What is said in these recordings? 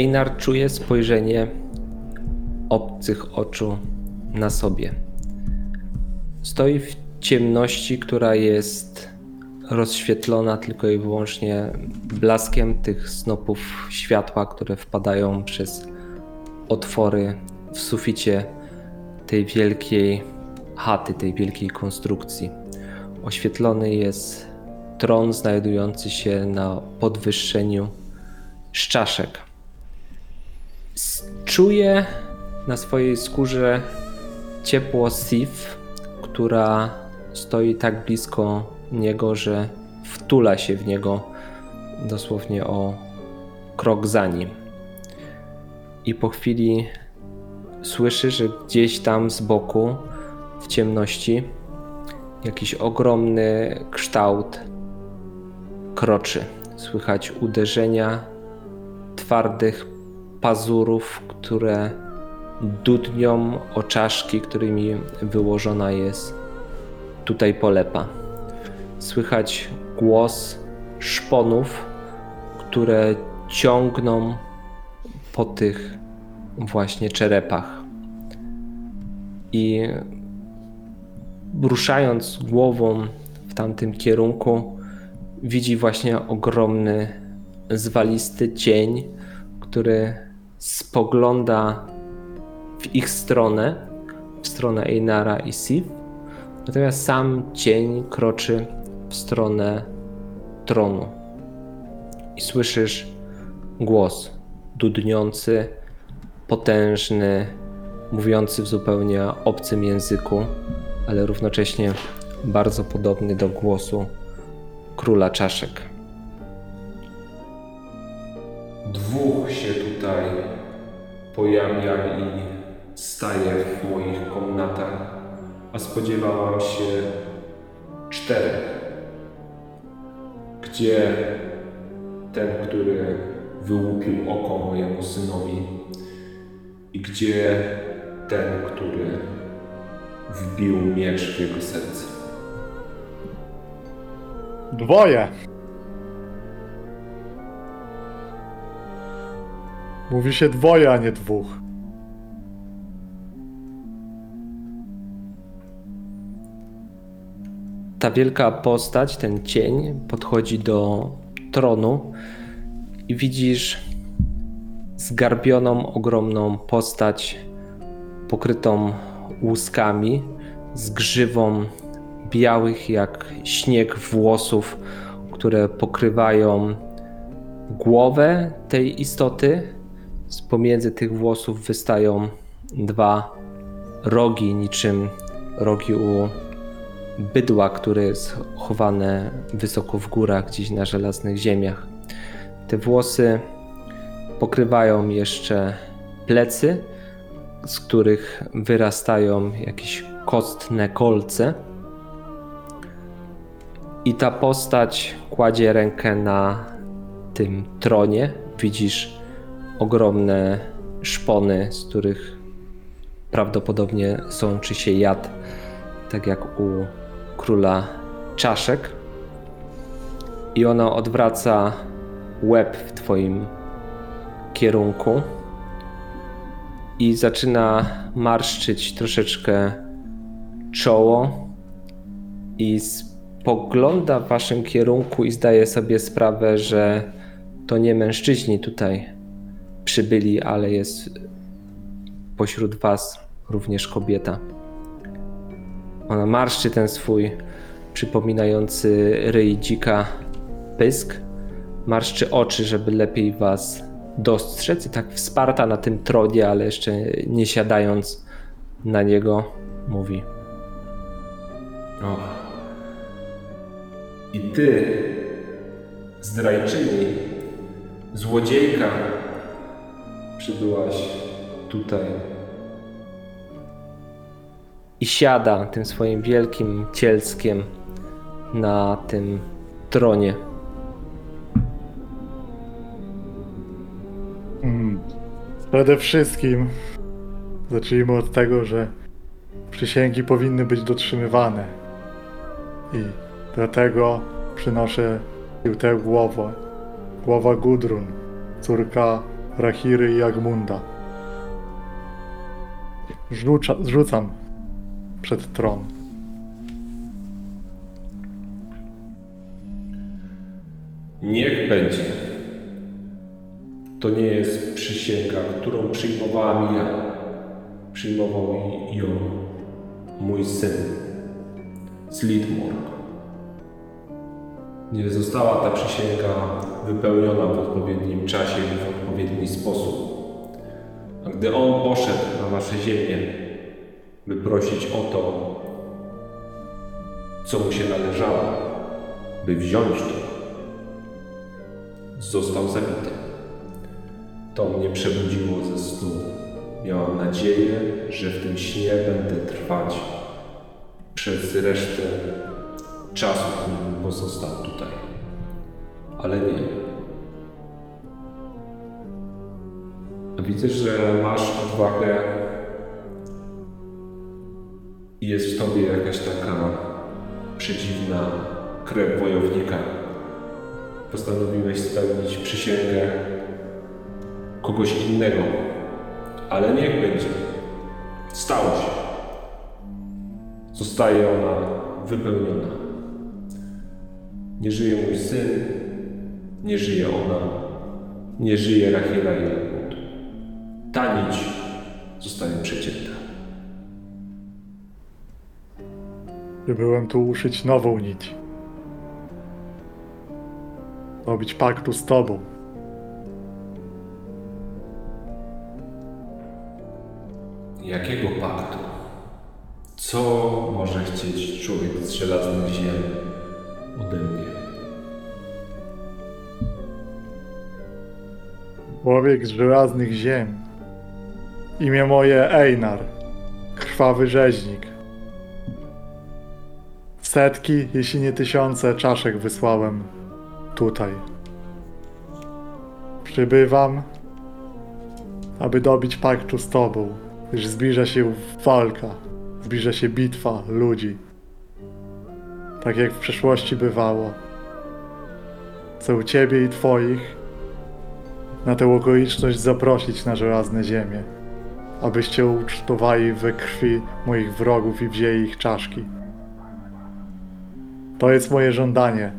Einar czuje spojrzenie obcych oczu na sobie. Stoi w ciemności, która jest rozświetlona tylko i wyłącznie blaskiem tych snopów światła, które wpadają przez otwory w suficie tej wielkiej chaty, tej wielkiej konstrukcji. Oświetlony jest tron znajdujący się na podwyższeniu z czaszek. Czuje na swojej skórze ciepło Sif, która stoi tak blisko niego, że wtula się w niego dosłownie o krok za nim. I po chwili słyszy, że gdzieś tam z boku, w ciemności, jakiś ogromny kształt kroczy. Słychać uderzenia twardych pazurów, które dudnią o czaszki, którymi wyłożona jest tutaj polepa. Słychać głos szponów, które ciągną po tych właśnie czerepach. I ruszając głową w tamtym kierunku, widzi właśnie ogromny, zwalisty cień, który spogląda w ich stronę, w stronę Einara i Sif. Natomiast sam cień kroczy w stronę tronu. I słyszysz głos dudniący, potężny, mówiący w zupełnie obcym języku, ale równocześnie bardzo podobny do głosu króla czaszek. Dwóch się tutaj pojawia i staje w moich komnatach, a spodziewałam się czterech. Gdzie ten, który wyłupił oko mojemu synowi i gdzie ten, który wbił miecz w jego serce. Dwoje. Mówi się dwoje, a nie dwóch. Ta wielka postać, ten cień, podchodzi do tronu i widzisz zgarbioną, ogromną postać pokrytą łuskami, z grzywą białych jak śnieg włosów, które pokrywają głowę tej istoty. Z pomiędzy tych włosów wystają dwa rogi, niczym rogi u bydła, które jest chowane wysoko w górach, gdzieś na żelaznych ziemiach. Te włosy pokrywają jeszcze plecy, z których wyrastają jakieś kostne kolce. I ta postać kładzie rękę na tym tronie. Widzisz ogromne szpony, z których prawdopodobnie sączy się jad, tak jak u króla czaszek. I ona odwraca łeb w twoim kierunku i zaczyna marszczyć troszeczkę czoło i spogląda w waszym kierunku i zdaje sobie sprawę, że to nie mężczyźni tutaj przybyli, ale jest pośród was również kobieta. Ona marszczy ten swój przypominający ryj dzika pysk. Marszczy oczy, żeby lepiej was dostrzec i tak wsparta na tym tronie, ale jeszcze nie siadając na niego, mówi. O. I ty, zdrajczyni, złodziejka, przybyłaś tutaj. I siada tym swoim wielkim cielskiem na tym tronie. Mm. Przede wszystkim zacznijmy od tego, że przysięgi powinny być dotrzymywane. I dlatego przynoszę tę głowę. Głowa Gudrun, córka Rahiry i Agmunda. Rzucza, rzucam przed tron. Niech będzie. To nie jest przysięga, którą przyjmowałam ja. Przyjmował ją mój syn, Slitmore. Nie została ta przysięga wypełniona w odpowiednim czasie i w odpowiedni sposób. A gdy on poszedł na wasze ziemię, by prosić o to, co mu się należało, by wziąć to, został zabity. To mnie przebudziło ze snu. Miałam nadzieję, że w tym śnie będę trwać przez resztę czasu, który pozostał tutaj. Ale nie. Widzę, że masz odwagę i jest w tobie jakaś taka przedziwna krew wojownika postanowiłeś spełnić przysięgę kogoś innego. Ale niech będzie. Stało się. Zostaje ona wypełniona. Nie żyje mój syn, nie żyje ona, nie żyje Rachela i Jakub. Ta nić zostaje przecięta. Byłem tu uszyć nową nić. Robić paktu z tobą. Jakiego paktu? Co może chcieć człowiek z żelaznych ziem ode mnie? Człowiek z żelaznych ziem. Imię moje Einar. Krwawy rzeźnik. Setki, jeśli nie tysiące czaszek wysłałem tutaj. Przybywam, aby dobić paktu z tobą, gdyż zbliża się walka, zbliża się bitwa ludzi. Tak jak w przeszłości bywało. Chcę u ciebie i twoich na tę okoliczność zaprosić na żelazne ziemię, abyście ucztowali we krwi moich wrogów i wzięli ich czaszki. To jest moje żądanie.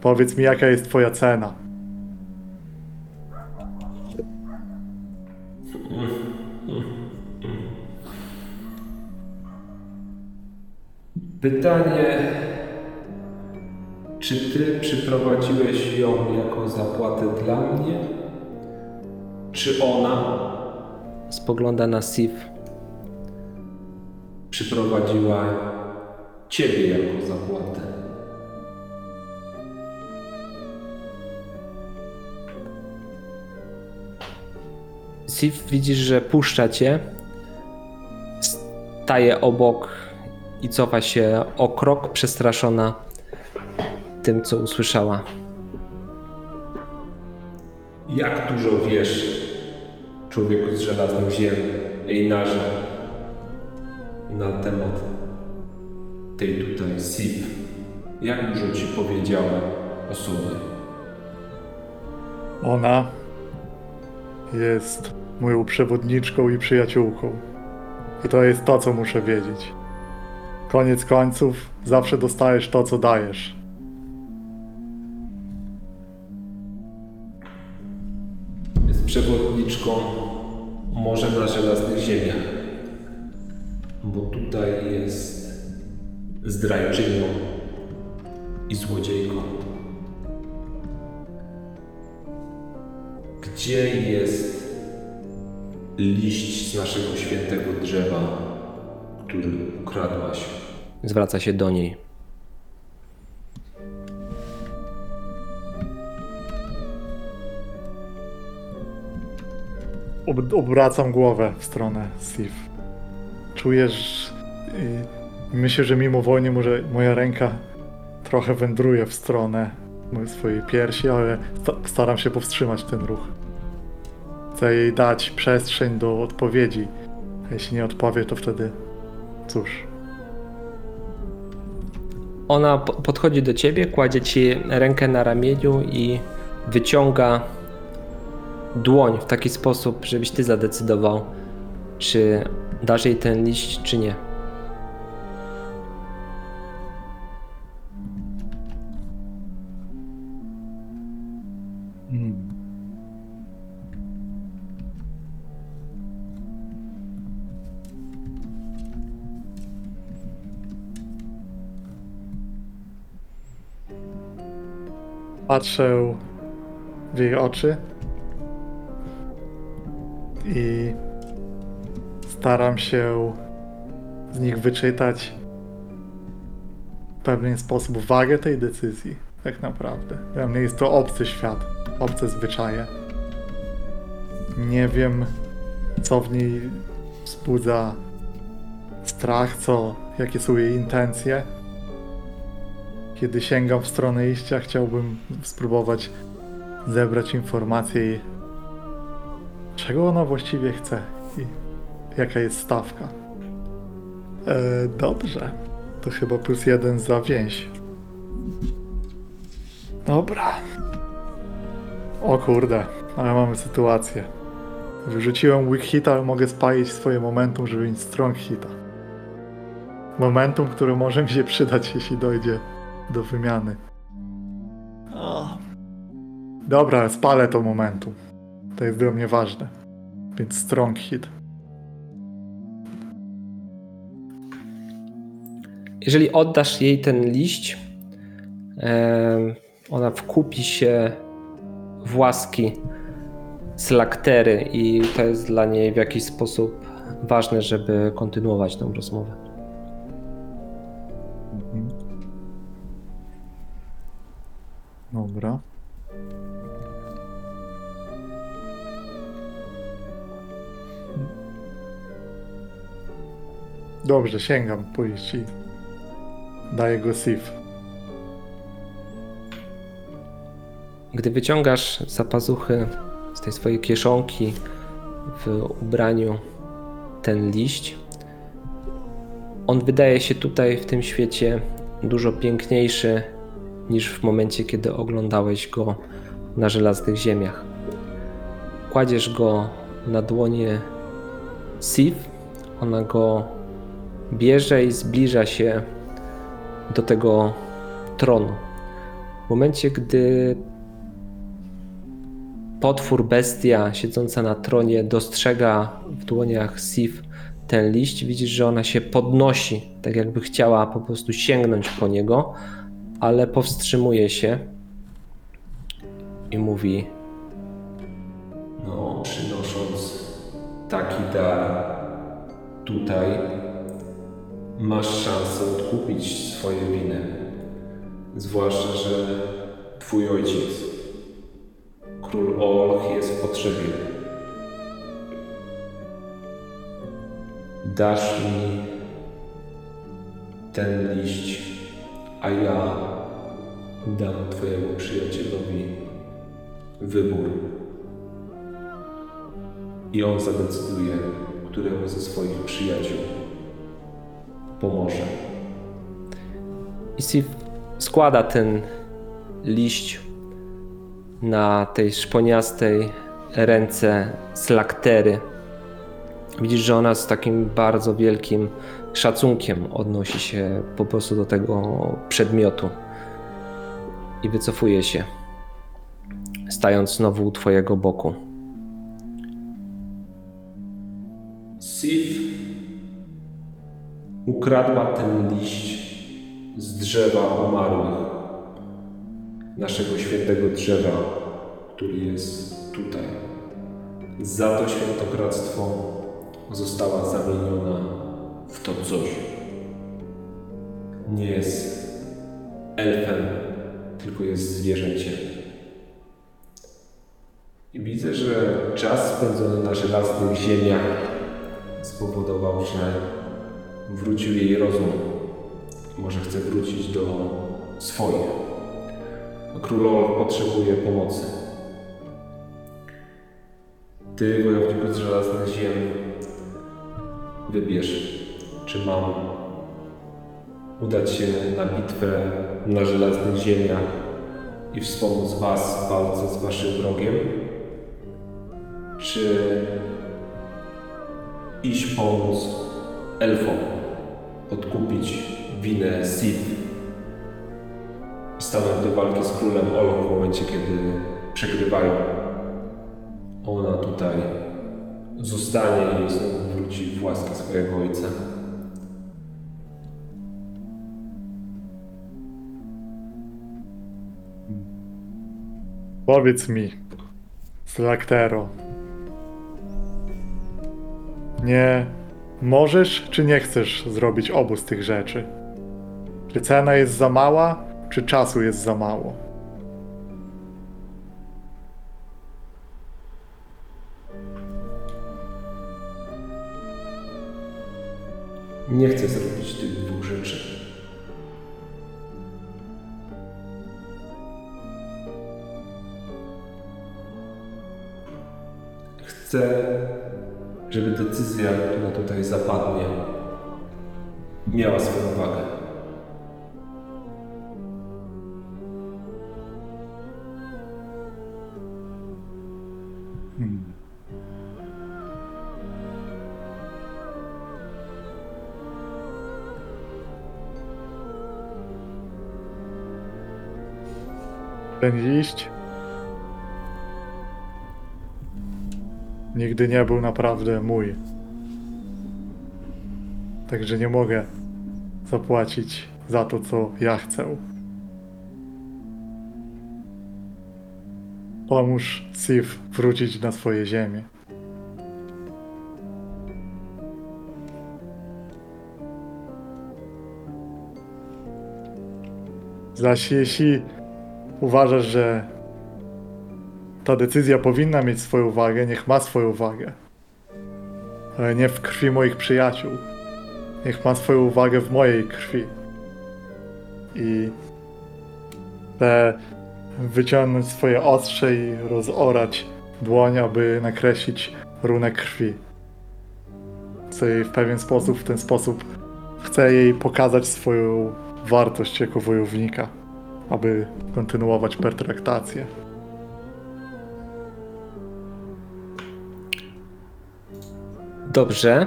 Powiedz mi, jaka jest twoja cena. Pytanie, czy ty przyprowadziłeś ją jako zapłatę dla mnie? Czy ona Spogląda na Sif. przyprowadziła ciebie jako zapłatę? Sif widzisz, że puszcza cię. Staje obok i cofa się o krok, przestraszona tym, co usłyszała. Jak dużo wiesz, człowieku z żelaznych ziem, Einarze, na temat tej tutaj Sif? Jak dużo ci powiedziałem o sobie? Ona jest moją przewodniczką i przyjaciółką. I to jest to, co muszę wiedzieć. Koniec końców, zawsze dostajesz to, co dajesz. Jest przewodniczką może na żelaznych ziemiach. Bo tutaj jest zdrajczynią i złodziejką. Gdzie jest liść z naszego świętego drzewa, który ukradłaś? Zwraca się do niej. Ob- obracam głowę w stronę Sif. Czujesz. I myślę, że mimo wojny może moja ręka trochę wędruje w stronę swojej piersi, ale sta- staram się powstrzymać ten ruch. Chcę jej dać przestrzeń do odpowiedzi. A jeśli nie odpowie, to wtedy cóż. Ona po- podchodzi do ciebie, kładzie ci rękę na ramieniu i wyciąga dłoń w taki sposób, żebyś ty zadecydował, czy dasz jej ten liść, czy nie. Patrzę w jej oczy i staram się z nich wyczytać w pewien sposób wagę tej decyzji, tak naprawdę. Dla mnie jest to obcy świat, obce zwyczaje. Nie wiem, co w niej wzbudza strach, co, jakie są jej intencje. Kiedy sięgam w stronę iścia, chciałbym spróbować zebrać informacje czego ona właściwie chce i jaka jest stawka. E, dobrze. To chyba plus jeden za więź. Dobra. O kurde, ale mamy sytuację. Wyrzuciłem weak hita, ale mogę spalić swoje momentum, żeby mieć strong hita. Momentum, które może mi się przydać, jeśli dojdzie do wymiany. Dobra, spalę to momentum. To jest dla mnie ważne. Więc strong hit. Jeżeli oddasz jej ten liść, ona wkupi się w łaski slaktery i to jest dla niej w jakiś sposób ważne, żeby kontynuować tę rozmowę. Dobra. Dobrze, sięgam po iść i daję go Sif. Gdy wyciągasz zapazuchy z tej swojej kieszonki w ubraniu ten liść, on wydaje się tutaj w tym świecie dużo piękniejszy niż w momencie, kiedy oglądałeś go na żelaznych ziemiach. Kładziesz go na dłonie Sif, ona go bierze i zbliża się do tego tronu. W momencie, gdy potwór, bestia siedząca na tronie dostrzega w dłoniach Sif ten liść, widzisz, że ona się podnosi, tak jakby chciała po prostu sięgnąć po niego, ale powstrzymuje się i mówi: No, przynosząc taki dar tutaj, masz szansę odkupić swoje winy. Zwłaszcza, że twój ojciec, król Olch, jest w potrzebie. Dasz mi ten liść, a ja dam twojemu przyjacielowi wybór i on zadecyduje, któremu ze swoich przyjaciół pomoże. I Sif składa ten liść na tej szponiastej ręce slaktery. Widzisz, że ona z takim bardzo wielkim szacunkiem odnosi się po prostu do tego przedmiotu i wycofuje się, stając znowu u twojego boku. Sif ukradła ten liść z drzewa umarłych, naszego świętego drzewa, który jest tutaj. Za to świętokradztwo została zamieniona w to coś. Nie jest elfem, tylko jest zwierzęciem. I widzę, że czas spędzony na żelaznych ziemiach spowodował, że wrócił jej rozum. Może chce wrócić do swoich. Królowa potrzebuje pomocy. Ty, wojowniku z żelaznych ziem, wybierz, czy mam udać się na bitwę na żelaznych ziemiach i wspomóc was w walce z waszym wrogiem, czy iść pomóc elfom odkupić winę Sith i stanąć do walki z królem Olą w momencie, kiedy przegrywają. Ona tutaj zostanie i znowu wróci w łaskę swojego ojca. Powiedz mi, Slaktero. Nie możesz czy nie chcesz zrobić obu z tych rzeczy? Czy cena jest za mała, czy czasu jest za mało? Nie chcę zrobić tych dwóch rzeczy. Chcę, żeby decyzja, która tutaj zapadnie, miała swoją wagę. Ten liść nigdy nie był naprawdę mój. Także nie mogę zapłacić za to, co ja chcę. Pomóż Sif wrócić na swoje ziemię. Zaś jeśli uważasz, że ta decyzja powinna mieć swoją wagę, niech ma swoją wagę. Ale nie w krwi moich przyjaciół. Niech ma swoją wagę w mojej krwi. I chcę wyciągnąć swoje ostrze i rozorać dłoń, aby nakreślić runę krwi. Chcę jej w pewien sposób, w ten sposób chcę jej pokazać swoją wartość jako wojownika aby kontynuować pertraktację. Dobrze.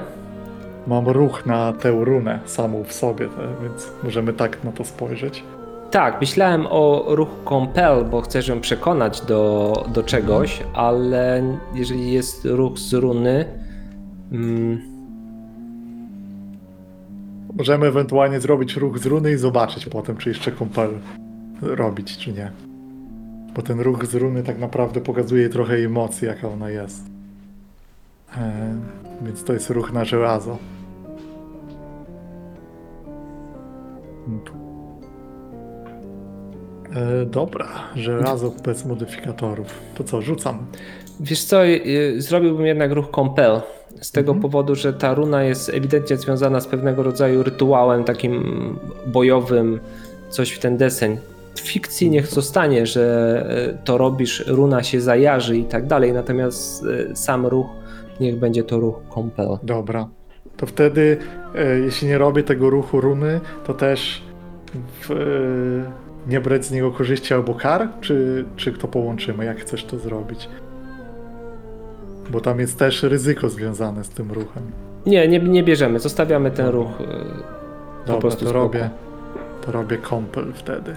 Mam ruch na tę runę samą w sobie, te- więc możemy tak na to spojrzeć. Tak, myślałem o ruchu compel, bo chcę ją przekonać do, do czegoś, ale jeżeli jest ruch z runy, mm, Możemy ewentualnie zrobić ruch z runy i zobaczyć potem, czy jeszcze kompel robić, czy nie. Bo ten ruch z runy tak naprawdę pokazuje trochę mocy, jaka ona jest. E, więc to jest ruch na żelazo. E, dobra, żelazo bez modyfikatorów. To co, rzucam. wiesz co, y, zrobiłbym jednak ruch compel. Z tego Mhm. powodu, że ta runa jest ewidentnie związana z pewnego rodzaju rytuałem takim bojowym, coś w ten deseń. W fikcji niech zostanie, że y, to robisz, runa się zajarzy i tak dalej, natomiast y, sam ruch niech będzie to ruch compel. Dobra. To wtedy, e, jeśli nie robię tego ruchu runy, to też w, e, nie brać z niego korzyści albo kar? Czy, czy to połączymy? Jak chcesz to zrobić? Bo tam jest też ryzyko związane z tym ruchem. Nie, nie, nie bierzemy, zostawiamy ten Dobra. ruch. y, Dobra, prostu to spoko. robię, to robię kompel wtedy.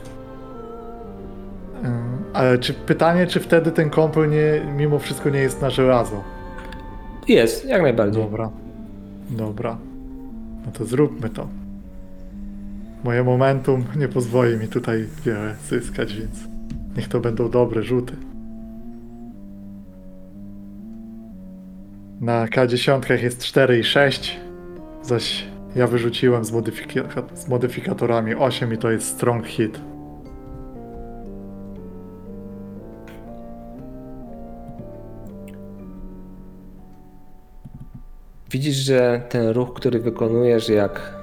Ym, Ale czy pytanie, czy wtedy ten kompel nie, mimo wszystko nie jest na żelazo? Jest, jak najbardziej. Dobra. Dobra. No to zróbmy to. Moje momentum nie pozwoli mi tutaj wiele zyskać, więc niech to będą dobre rzuty. Na K10 jest 4 i 6, zaś ja wyrzuciłem z, modyfika- z modyfikatorami 8 i to jest strong hit. Widzisz, że ten ruch, który wykonujesz, jak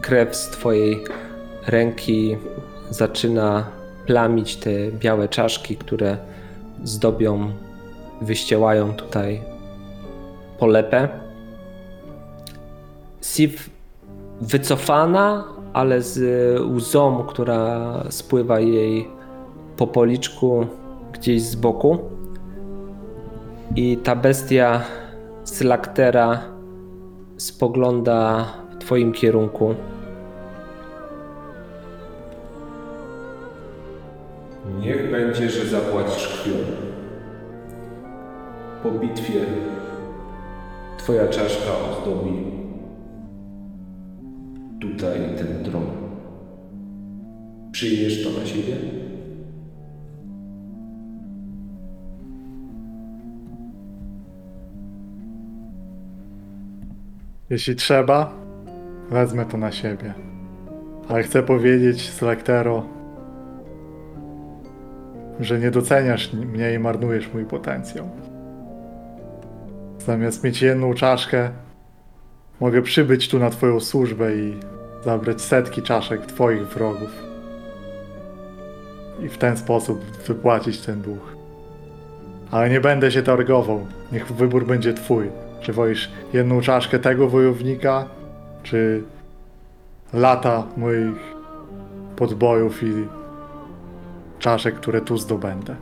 krew z twojej ręki zaczyna plamić te białe czaszki, które zdobią, wyściełają tutaj polepę. Sif wycofana, ale z łzą, która spływa jej po policzku gdzieś z boku. I ta bestia z laktera spogląda w twoim kierunku. Niech będzie, że zapłacisz krwią. Po bitwie twoja czaszka ozdobi tutaj ten tron. Przyjmiesz to na siebie? Jeśli trzeba, wezmę to na siebie. Ale chcę powiedzieć, Selektero, że nie doceniasz mnie i marnujesz mój potencjał. Zamiast mieć jedną czaszkę, mogę przybyć tu na twoją służbę i zabrać setki czaszek twoich wrogów. I w ten sposób wypłacić ten dług. Ale nie będę się targował. Niech wybór będzie twój. Czy wolisz jedną czaszkę tego wojownika, czy lata moich podbojów i czaszek, które tu zdobędę?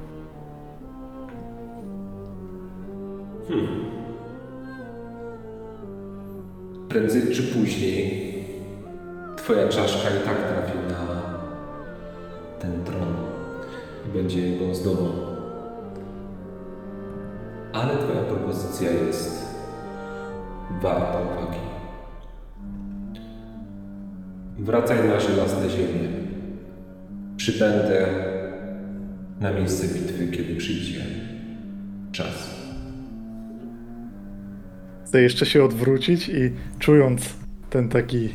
Prędzej czy później twoja czaszka i tak trafi na ten tron i będzie jego ozdobą. Ale twoja propozycja jest warta uwagi. Wracaj na żelazne ziemię. Przybędę na miejsce bitwy, kiedy przyjdzie czas. Chcę jeszcze się odwrócić i czując ten taki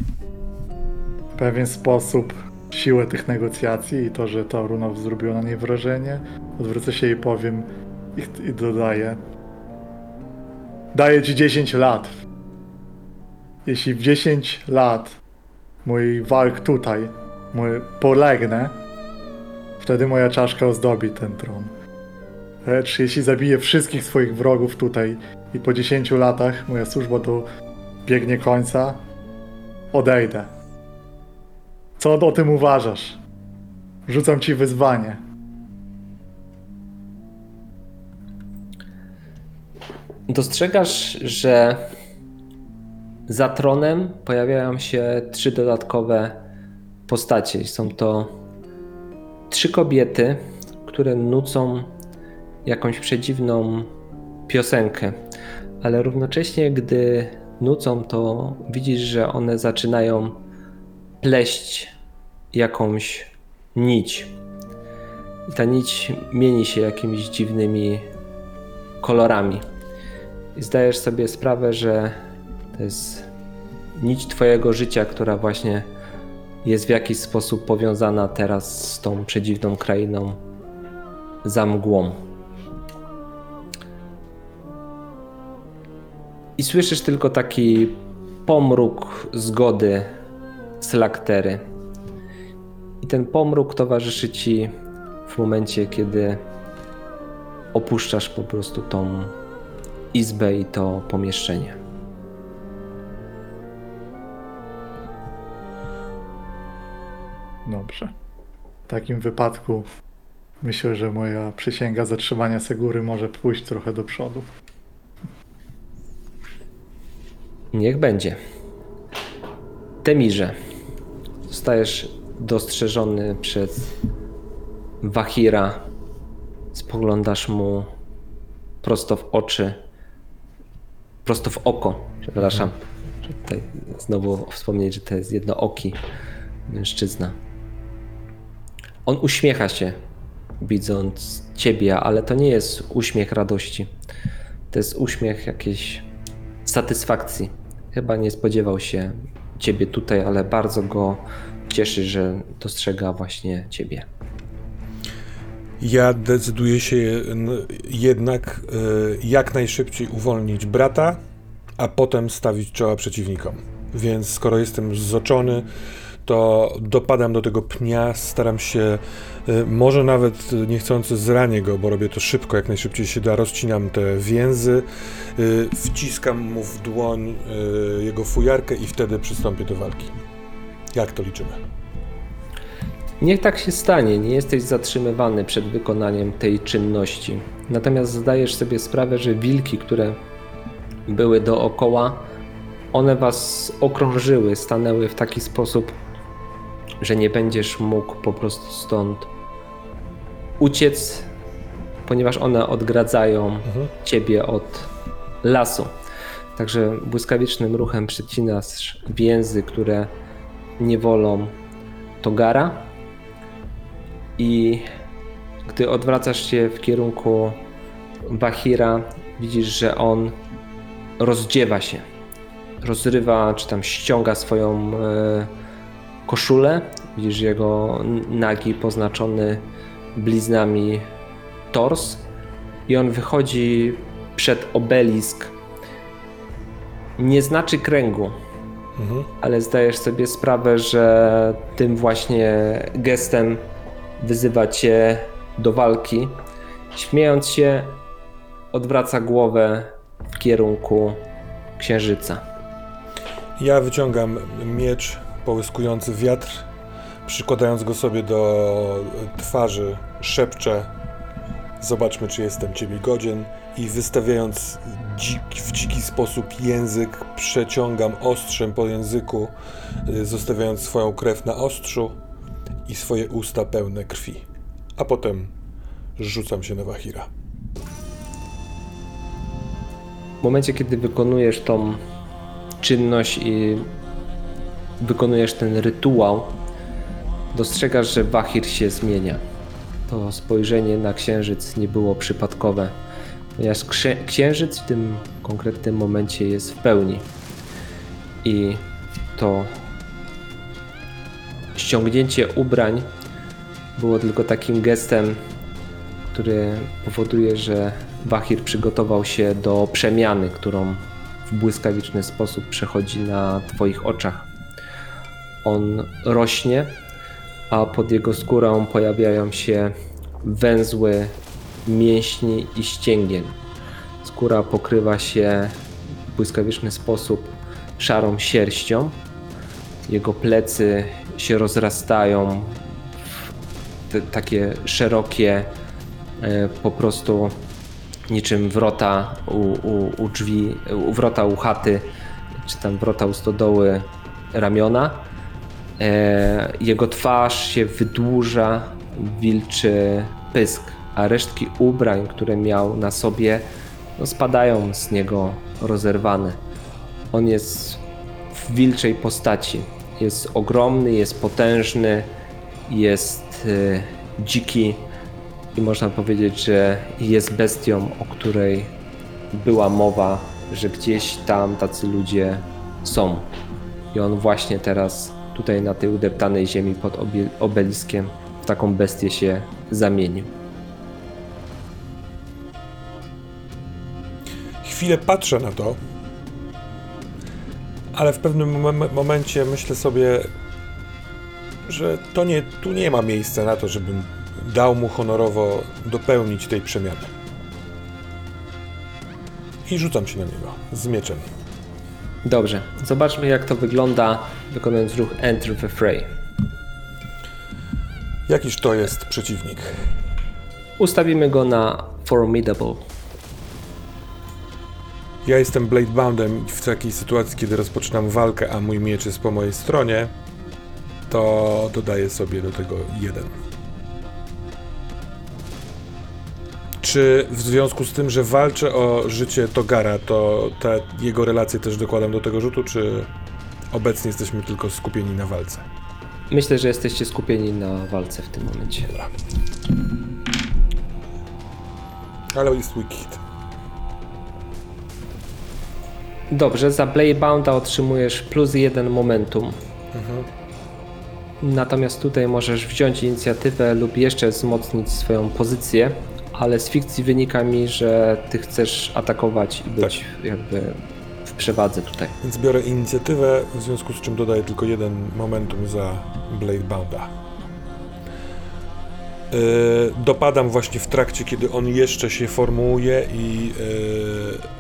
w pewien sposób siłę tych negocjacji i to, że ta runa zrobiła na niej wrażenie, odwrócę się i powiem i, i dodaję daję ci 10 lat. Jeśli w 10 lat mój walk tutaj mój polegnę, wtedy moja czaszka ozdobi ten tron. Lecz jeśli zabiję wszystkich swoich wrogów tutaj i po 10 latach moja służba dobiegnie końca, odejdę. Co o tym uważasz? Rzucam ci wyzwanie. Dostrzegasz, że za tronem pojawiają się trzy dodatkowe postacie. Są to trzy kobiety, które nucą jakąś przedziwną piosenkę, ale równocześnie, gdy nucą, to widzisz, że one zaczynają pleść jakąś nić. I ta nić mieni się jakimiś dziwnymi kolorami. Zdajesz sobie sprawę, że to jest nić Twojego życia, która właśnie jest w jakiś sposób powiązana teraz z tą przedziwną krainą za mgłą. I słyszysz tylko taki pomruk zgody z laktery. I ten pomruk towarzyszy ci w momencie, kiedy opuszczasz po prostu tą izbę i to pomieszczenie. Dobrze. W takim wypadku myślę, że moja przysięga zatrzymania Segury może pójść trochę do przodu. Niech będzie. Temirze, zostajesz dostrzeżony przez Wahira. Spoglądasz mu prosto w oczy, prosto w oko, przepraszam. Tutaj znowu wspomnieć, że to jest jednooki mężczyzna. On uśmiecha się, widząc ciebie, ale to nie jest uśmiech radości. To jest uśmiech jakiejś satysfakcji. Chyba nie spodziewał się ciebie tutaj, ale bardzo go cieszy, że dostrzega właśnie ciebie. Ja decyduję się jednak y, jak najszybciej uwolnić brata, a potem stawić czoła przeciwnikom. Więc skoro jestem zoczony, to dopadam do tego pnia, staram się, y, może nawet niechcący zranię go, bo robię to szybko, jak najszybciej się da, rozcinam te więzy, y, wciskam mu w dłoń jego fujarkę i wtedy przystąpię do walki. Jak to liczymy? Niech tak się stanie, nie jesteś zatrzymywany przed wykonaniem tej czynności. Natomiast zdajesz sobie sprawę, że wilki, które były dookoła, one was okrążyły, stanęły w taki sposób, że nie będziesz mógł po prostu stąd uciec, ponieważ one odgradzają ciebie od lasu. Także błyskawicznym ruchem przycinasz więzy, które nie wolą Togara. I gdy odwracasz się w kierunku Bahira, widzisz, że on rozdziewa się. Rozrywa, czy tam ściąga swoją e, koszulę. Widzisz jego nagi, poznaczony bliznami tors. I on wychodzi przed obelisk. Nie znaczy kręgu, ale zdajesz sobie sprawę, że tym właśnie gestem wyzywa cię do walki. Śmiejąc się, odwraca głowę w kierunku księżyca. Ja wyciągam miecz połyskujący wiatr, przykładając go sobie do twarzy, szepczę zobaczmy, czy jestem ciebie godzien i wystawiając dzik, w dziki sposób język, przeciągam ostrzem po języku, zostawiając swoją krew na ostrzu i swoje usta pełne krwi. A potem rzucam się na Wahira. W momencie, kiedy wykonujesz tą czynność i wykonujesz ten rytuał, dostrzegasz, że Wahir się zmienia. To spojrzenie na księżyc nie było przypadkowe, ponieważ księżyc w tym konkretnym momencie jest w pełni. I to ściągnięcie ubrań było tylko takim gestem, który powoduje, że Wahir przygotował się do przemiany, którą w błyskawiczny sposób przechodzi na Twoich oczach. On rośnie, a pod jego skórą pojawiają się węzły mięśni i ścięgien. Skóra pokrywa się w błyskawiczny sposób szarą sierścią. Jego plecy się rozrastają te, takie szerokie, e, po prostu niczym wrota u, u, u drzwi, u wrota u chaty, czy tam wrota u stodoły ramiona. E, jego twarz się wydłuża, wilczy pysk, a resztki ubrań, które miał na sobie, no spadają z niego rozerwane. On jest w wilczej postaci. Jest ogromny, jest potężny, jest e, dziki i można powiedzieć, że jest bestią, o której była mowa, że gdzieś tam tacy ludzie są. I on właśnie teraz tutaj na tej udeptanej ziemi pod obeliskiem w taką bestię się zamienił. Chwilę patrzę na to, ale w pewnym mom- momencie myślę sobie, że to nie, tu nie ma miejsca na to, żebym dał mu honorowo dopełnić tej przemiany. I rzucam się na niego z mieczem. Dobrze, zobaczmy jak to wygląda wykonując ruch Enter the Fray. Jakiż to jest przeciwnik? Ustawimy go na Formidable. Ja jestem Bladeboundem i w takiej sytuacji, kiedy rozpoczynam walkę, a mój miecz jest po mojej stronie, to dodaję sobie do tego jeden. Czy w związku z tym, że walczę o życie Togara, to te jego relacje też dokładam do tego rzutu, czy obecnie jesteśmy tylko skupieni na walce? Myślę, że jesteście skupieni na walce w tym momencie. Ale jest weak Dobrze, za Bladebounda otrzymujesz plus jeden momentum. Natomiast tutaj możesz wziąć inicjatywę lub jeszcze wzmocnić swoją pozycję, ale z fikcji wynika mi, że ty chcesz atakować i być jakby w przewadze tutaj. Więc biorę inicjatywę, w związku z czym dodaję tylko jeden momentum za Bladebounda. Yy, dopadam właśnie w trakcie, kiedy on jeszcze się formułuje i yy,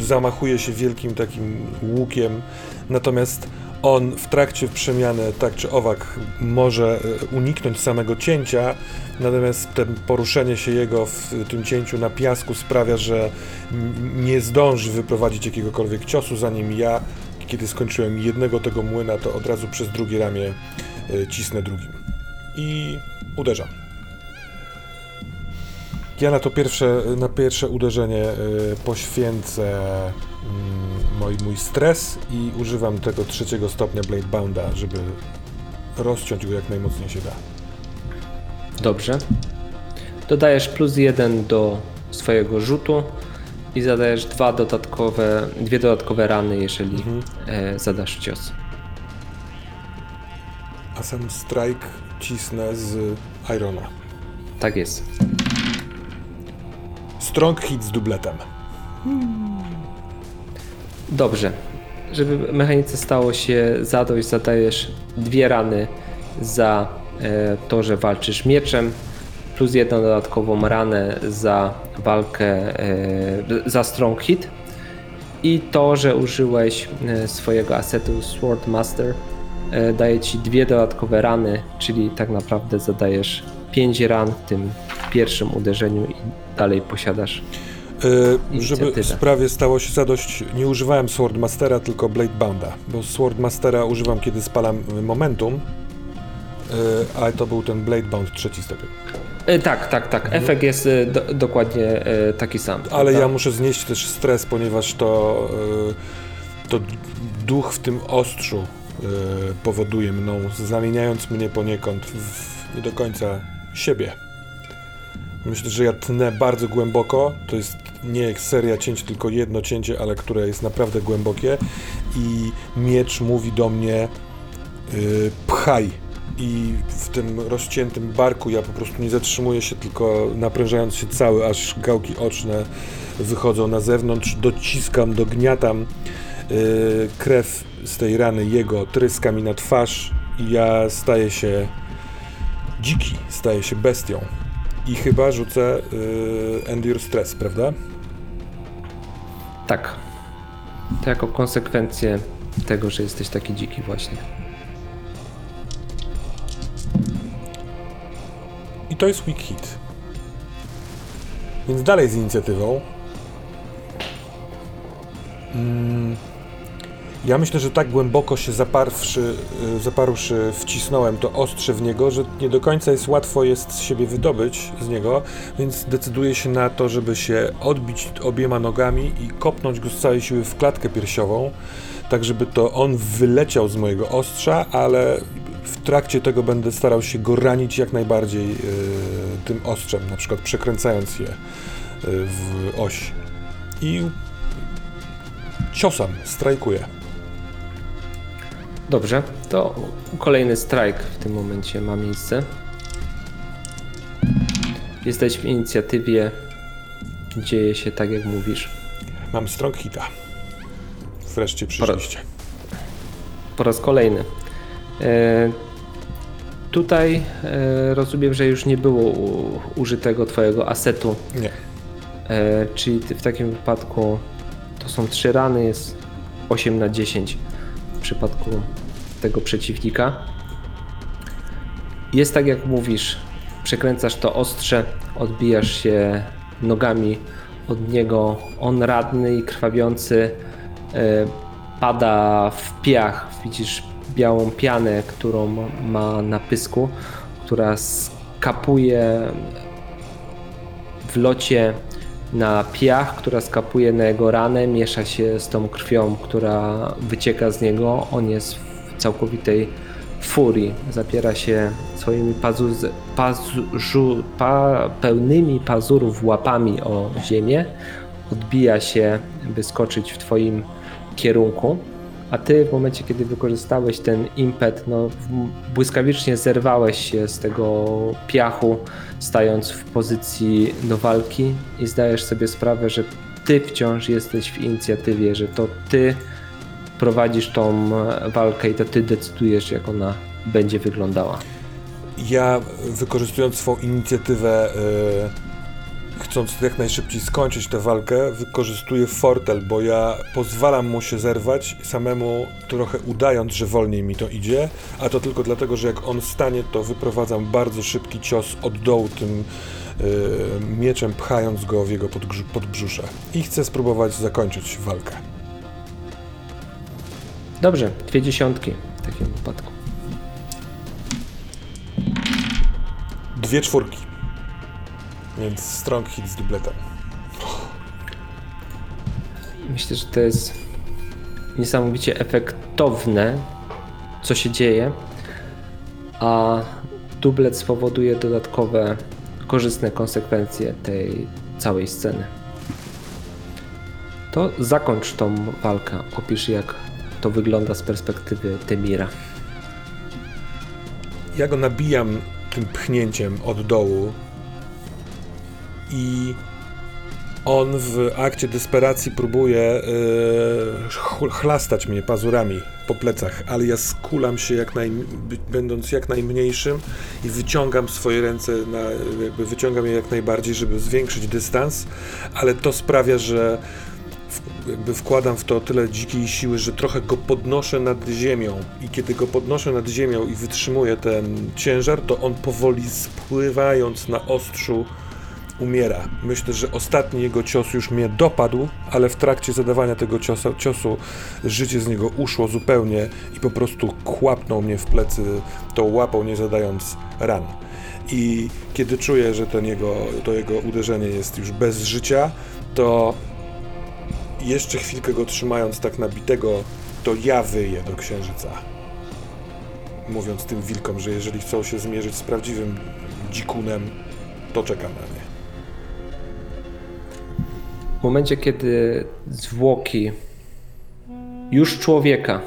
zamachuje się wielkim takim łukiem. Natomiast On w trakcie przemiany tak czy owak może e, uniknąć samego cięcia, natomiast poruszenie się jego w tym cięciu na piasku sprawia, że nie zdąży wyprowadzić jakiegokolwiek ciosu, zanim ja, kiedy skończyłem jednego tego młyna, to od razu przez drugie ramię e, cisnę drugim. I uderzam. Ja na to pierwsze, na pierwsze uderzenie y, poświęcę mm, mój, mój stres i używam tego trzeciego stopnia Blade Bounda, żeby rozciąć go jak najmocniej się da. Dobrze. Dodajesz plus jeden do swojego rzutu i zadajesz dwa dodatkowe, dwie dodatkowe rany, jeżeli e, zadasz cios. A sam strike cisnę z Irona. Tak jest. Strong hit z dubletem. Dobrze. Żeby mechanice stało się zadość, zadajesz dwie rany za e, to, że walczysz mieczem, plus jedną dodatkową ranę za walkę, e, za strong hit i to, że użyłeś e, swojego asetu Sword Master daje ci dwie dodatkowe rany, czyli tak naprawdę zadajesz pięć ran w tym pierwszym uderzeniu i dalej posiadasz Y, żeby sprawie stało się zadość, nie używałem Swordmastera, tylko Blade Bounda, bo Swordmastera używam, kiedy spalam momentum, y, ale to był ten Blade Bound trzeci stopień. E, tak, tak, tak. Efekt jest e, do, dokładnie e, taki sam. Mhm. Ale prawda? ja muszę znieść też stres, ponieważ to, to duch w tym ostrzu powoduje mną, zamieniając mnie poniekąd w nie do końca siebie. Myślę, że ja tnę bardzo głęboko. To jest nie seria cięć, tylko jedno cięcie, ale które jest naprawdę głębokie. I miecz mówi do mnie: y, pchaj. I w tym rozciętym barku ja po prostu nie zatrzymuję się, tylko naprężając się cały, aż gałki oczne wychodzą na zewnątrz, dociskam, dogniatam y, krew z tej rany jego, tryska mi na twarz i ja staję się dziki, staję się bestią. I chyba rzucę y, Endure Stress, prawda? Tak. To jako konsekwencję tego, że jesteś taki dziki właśnie. I to jest weak hit. Więc dalej z inicjatywą. Mm, ja myślę, że tak głęboko się zaparwszy, y, zaparłszy wcisnąłem to ostrze w niego, że nie do końca jest łatwo jest z siebie wydobyć z niego, więc decyduję się na to, żeby się odbić obiema nogami i kopnąć go z całej siły w klatkę piersiową, tak żeby to on wyleciał z mojego ostrza, ale w trakcie tego będę starał się go ranić jak najbardziej y, tym ostrzem, na przykład przekręcając je y, w oś. I ciosam, strajkuję. Dobrze, to kolejny strajk w tym momencie ma miejsce. Jesteś w inicjatywie. Dzieje się tak, jak mówisz. Mam strong hita. Wreszcie przyszliście. Po raz kolejny. E, tutaj e, rozumiem, że już nie było u, użytego twojego asetu, Nie. e, czyli w takim wypadku to są trzy rany, jest 8 na 10 w przypadku tego przeciwnika. Jest tak jak mówisz, przekręcasz to ostrze, odbijasz się nogami od niego, on radny i krwawiący e, pada w piach, widzisz białą pianę, którą ma na pysku, która skapuje w locie na piach, która skapuje na jego ranę, miesza się z tą krwią, która wycieka z niego. On jest w całkowitej furii. Zapiera się swoimi pazuz, pazu, pa, pełnymi pazurów łapami o ziemię. Odbija się, by skoczyć w twoim kierunku. A ty w momencie, kiedy wykorzystałeś ten impet, no, błyskawicznie zerwałeś się z tego piachu, stając w pozycji do walki i zdajesz sobie sprawę, że ty wciąż jesteś w inicjatywie, że to ty prowadzisz tą e, walkę i to ty decydujesz, jak ona będzie wyglądała. Ja wykorzystując swą inicjatywę chcąc jak najszybciej skończyć tę walkę, wykorzystuje fortel, bo ja pozwalam mu się zerwać samemu, trochę udając, że wolniej mi to idzie, a to tylko dlatego, że jak on stanie, to wyprowadzam bardzo szybki cios od dołu tym yy, mieczem, pchając go w jego podbrzusze. I chcę spróbować zakończyć walkę. Dobrze, dwie dziesiątki w takim wypadku. Dwie czwórki. Więc strong hit z dubletem. Myślę, że to jest niesamowicie efektowne, co się dzieje, a dublet spowoduje dodatkowe korzystne konsekwencje tej całej sceny. To zakończ tą walkę. Opisz, jak to wygląda z perspektywy Temira. Ja go nabijam tym pchnięciem od dołu i on w akcie desperacji próbuje yy, ch- chlastać mnie pazurami po plecach, ale ja skulam się jak naj, będąc jak najmniejszym i wyciągam swoje ręce, na, jakby wyciągam je jak najbardziej, żeby zwiększyć dystans, ale to sprawia, że jakby wkładam w to tyle dzikiej siły, że trochę go podnoszę nad ziemią i kiedy go podnoszę nad ziemią i wytrzymuję ten ciężar, to on powoli spływając na ostrzu umiera. Myślę, że ostatni jego cios już mnie dopadł, ale w trakcie zadawania tego ciosa, ciosu życie z niego uszło zupełnie i po prostu kłapnął mnie w plecy tą łapą, nie zadając ran. I kiedy czuję, że ten jego, to jego uderzenie jest już bez życia, to jeszcze chwilkę go trzymając tak nabitego, to ja wyję do księżyca. Mówiąc tym wilkom, że jeżeli chcą się zmierzyć z prawdziwym dzikunem, to czekam na nie. W momencie, kiedy zwłoki już człowieka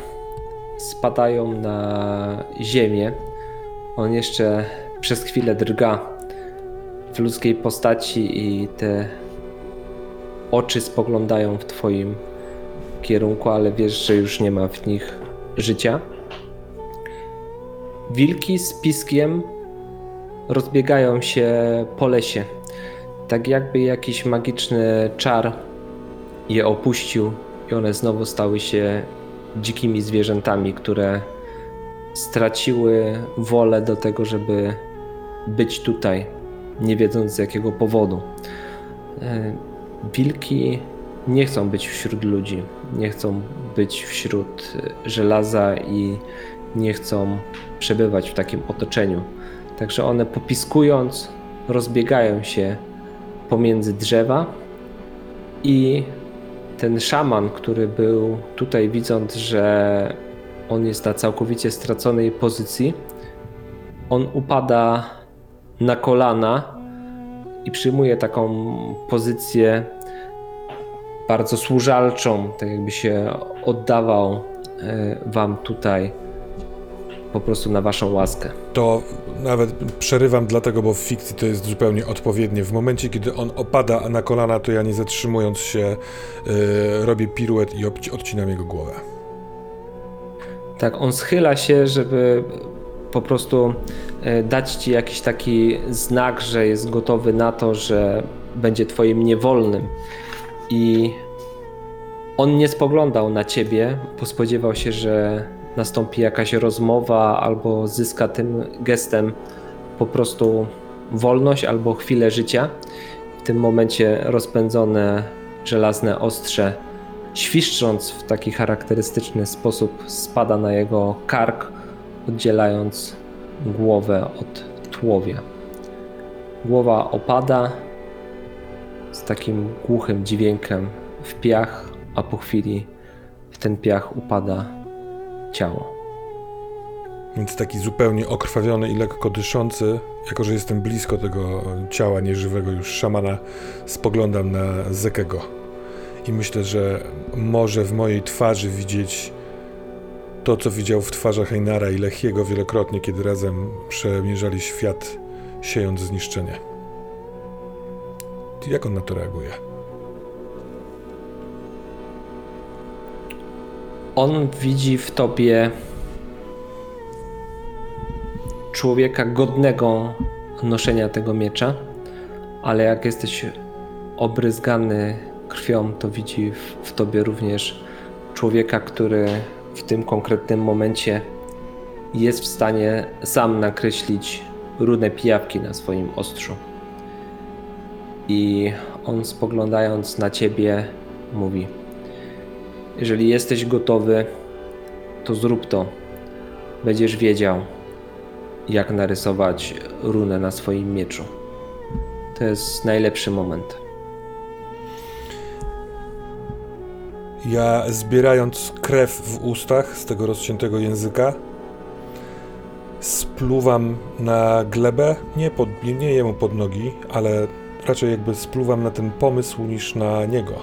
spadają na ziemię, on jeszcze przez chwilę drga w ludzkiej postaci i te oczy spoglądają w twoim kierunku, ale wiesz, że już nie ma w nich życia. Wilki z piskiem rozbiegają się po lesie tak jakby jakiś magiczny czar je opuścił i one znowu stały się dzikimi zwierzętami, które straciły wolę do tego, żeby być tutaj, nie wiedząc z jakiego powodu. Wilki nie chcą być wśród ludzi, nie chcą być wśród e, żelaza i nie chcą przebywać w takim otoczeniu. Także one popiskując, rozbiegają się pomiędzy drzewa i ten szaman, który był tutaj, widząc, że on jest na całkowicie straconej pozycji, on upada na kolana i przyjmuje taką pozycję bardzo służalczą, tak jakby się oddawał e, wam tutaj po prostu na waszą łaskę. To nawet przerywam dlatego, bo w fikcji to jest zupełnie odpowiednie. W momencie, kiedy on opada na kolana, to ja nie zatrzymując się yy, robię piruet i obci- odcinam jego głowę. Tak, on schyla się, żeby po prostu e, dać ci jakiś taki znak, że jest gotowy na to, że będzie twoim niewolnym. I on nie spoglądał na ciebie, bo spodziewał się, że nastąpi jakaś rozmowa albo zyska tym gestem po prostu wolność albo chwilę życia. W tym momencie rozpędzone żelazne ostrze świszcząc w taki charakterystyczny sposób spada na jego kark, oddzielając głowę od tułowia. Głowa opada z takim głuchym dźwiękiem w piach, a po chwili w ten piach upada ciało. Więc taki zupełnie okrwawiony i lekko dyszący, jako że jestem blisko tego ciała nieżywego już szamana, spoglądam na Zekego. I myślę, że może w mojej twarzy widzieć to, co widział w twarzach Einara i Lechiego wielokrotnie, kiedy razem przemierzali świat, siejąc zniszczenie. Jak on na to reaguje? On widzi w tobie człowieka godnego noszenia tego miecza, ale jak jesteś obryzgany krwią, to widzi w tobie również człowieka, który w tym konkretnym momencie jest w stanie sam nakreślić runę pijawki na swoim ostrzu. I on spoglądając na ciebie mówi: Jeżeli jesteś gotowy, to zrób to. Będziesz wiedział, jak narysować runę na swoim mieczu. To jest najlepszy moment. Ja zbierając krew w ustach z tego rozciętego języka, spluwam na glebę, nie, pod, nie jemu pod nogi, ale raczej jakby spluwam na ten pomysł niż na niego.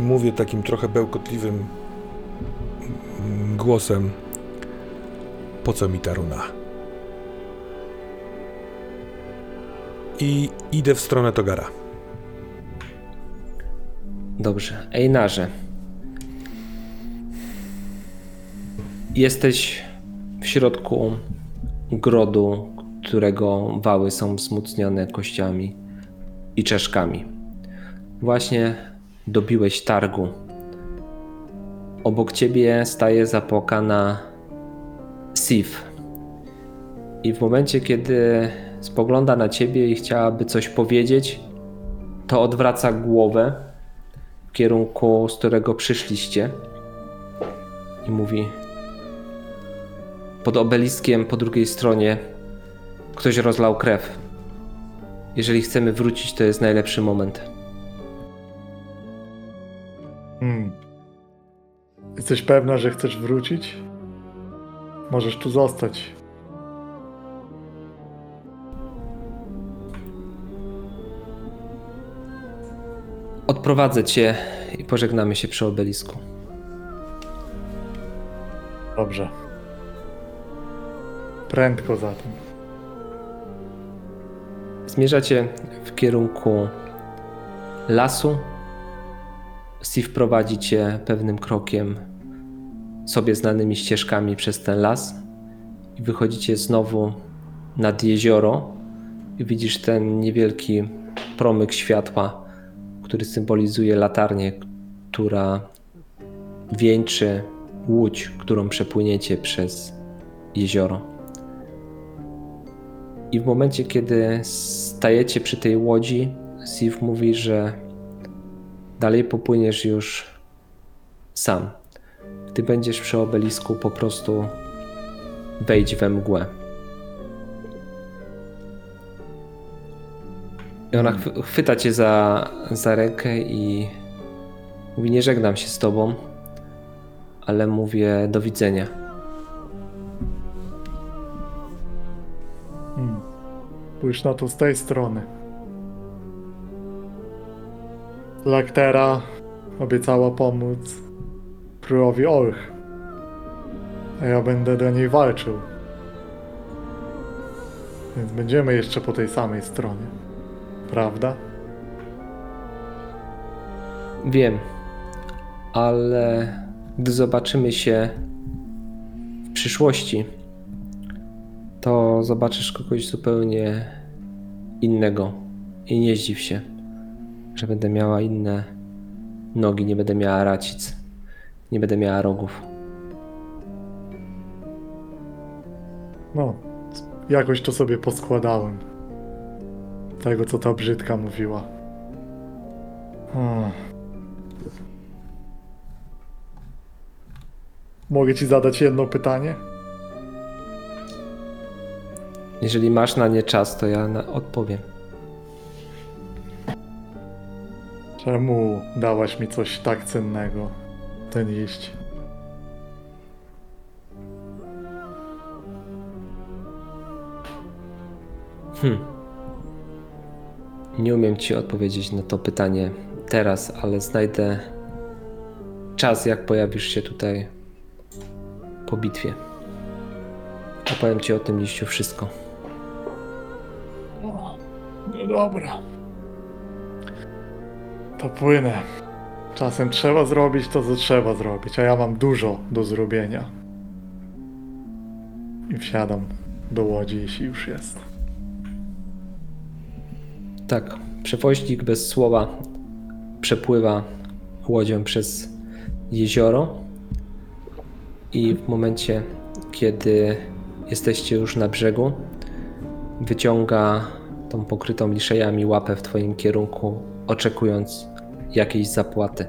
I mówię takim trochę bełkotliwym głosem: Po co mi ta runa? I idę w stronę Togara. Dobrze. Ejnarze. Jesteś w środku grodu, którego wały są wzmocnione kościami i czeszkami. Właśnie dobiłeś targu. Obok ciebie staje zapłakana Sif. I w momencie, kiedy spogląda na ciebie i chciałaby coś powiedzieć, to odwraca głowę w kierunku, z którego przyszliście i mówi: Pod obeliskiem po drugiej stronie ktoś rozlał krew. Jeżeli chcemy wrócić, to jest najlepszy moment. Hmm. Jesteś pewna, że chcesz wrócić? Możesz tu zostać. Odprowadzę cię i pożegnamy się przy obelisku. Dobrze. Prędko zatem. Zmierzacie w kierunku lasu. Steve prowadzi cię pewnym krokiem sobie znanymi ścieżkami przez ten las i wychodzicie znowu nad jezioro i widzisz ten niewielki promyk światła, który symbolizuje latarnię, która wieńczy łódź, którą przepłyniecie przez jezioro. I w momencie, kiedy stajecie przy tej łodzi, Sif mówi, że dalej popłyniesz już sam. Gdy będziesz przy obelisku, po prostu wejdź we mgłę. I ona chwy- chwyta cię za, za rękę i mówi: Nie żegnam się z tobą, ale mówię do widzenia. Spójrz na to z tej strony. Laktera obiecała pomóc królowi Olch. A ja będę do niej walczył. Więc będziemy jeszcze po tej samej stronie. Prawda? Wiem, ale gdy zobaczymy się w przyszłości, to zobaczysz kogoś zupełnie innego. I nie zdziw się, że będę miała inne nogi, nie będę miała racic, nie będę miała rogów. No, jakoś to sobie poskładałem. Tego, co ta brzydka mówiła. Hmm. Mogę ci zadać jedno pytanie? Jeżeli masz na nie czas, to ja na odpowiem. Czemu dałaś mi coś tak cennego? Ten iść. Hm. Nie umiem ci odpowiedzieć na to pytanie teraz, ale znajdę czas, jak pojawisz się tutaj po bitwie. Opowiem ci o tym liściu wszystko. Dobra. To płynę. Czasem trzeba zrobić to, co trzeba zrobić, a ja mam dużo do zrobienia. I wsiadam do łodzi, jeśli już jest. Tak, przewoźnik bez słowa przepływa łodzią przez jezioro i w momencie, kiedy jesteście już na brzegu, wyciąga tą pokrytą liszejami łapę w twoim kierunku, oczekując jakiejś zapłaty.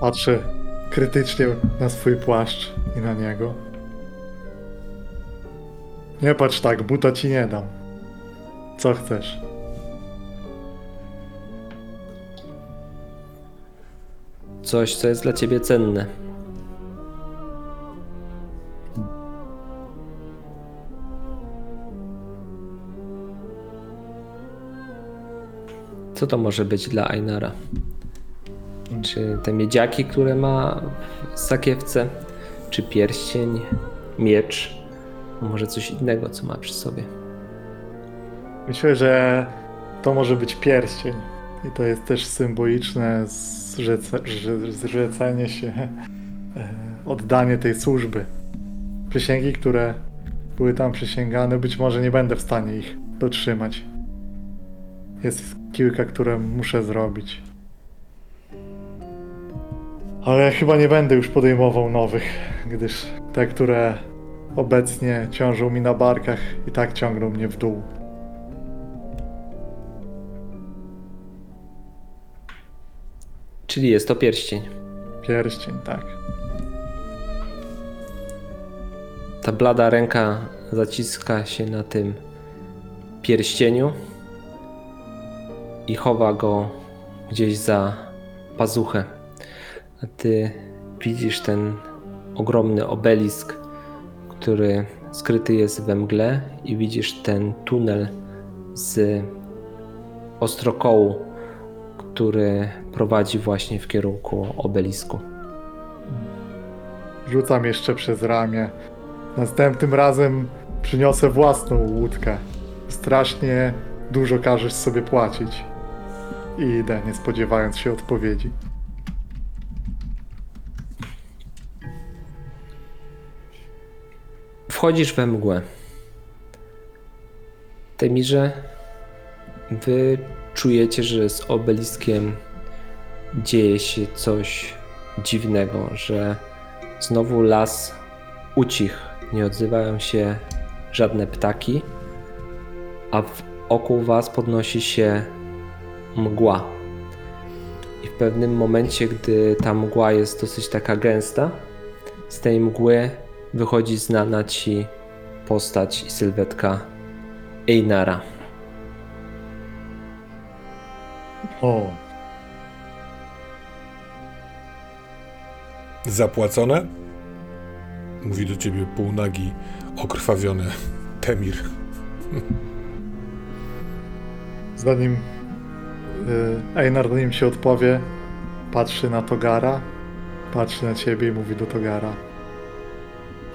Patrzę krytycznie na swój płaszcz i na niego. Nie patrz tak, buta ci nie dam. Co chcesz? Coś, co jest dla ciebie cenne. Co to może być dla Ainara? Czy te miedziaki, które ma w sakiewce? Czy pierścień, miecz? Może coś innego, co ma przy sobie? Myślę, że to może być pierścień. I to jest też symboliczne zrzece, zrze- zrzecenie się, e, oddanie tej służby. Przysięgi, które były tam przysięgane, być może nie będę w stanie ich dotrzymać. Jest kilka, które muszę zrobić. Ale chyba nie będę już podejmował nowych, gdyż te, które obecnie ciążą mi na barkach, i tak ciągną mnie w dół. Czyli jest to pierścień. Pierścień, tak. Ta blada ręka zaciska się na tym pierścieniu i chowa go gdzieś za pazuchę. A ty widzisz ten ogromny obelisk, który skryty jest we mgle i widzisz ten tunel z ostrokołu, który prowadzi właśnie w kierunku obelisku. Rzucam jeszcze przez ramię. Następnym razem przyniosę własną łódkę. Strasznie dużo każesz sobie płacić. I idę, nie spodziewając się odpowiedzi. Wchodzisz we mgłę. Temirze, wy czujecie, że z obeliskiem dzieje się coś dziwnego, że znowu las ucichł, nie odzywają się żadne ptaki, a wokół was podnosi się mgła. I w pewnym momencie, gdy ta mgła jest dosyć taka gęsta, z tej mgły wychodzi znana ci postać i sylwetka Einara. O, Zapłacone? Mówi do ciebie półnagi, okrwawiony Temir. zanim Einar zanim się odpowie, patrzy na Togara, patrzy na ciebie i mówi do Togara.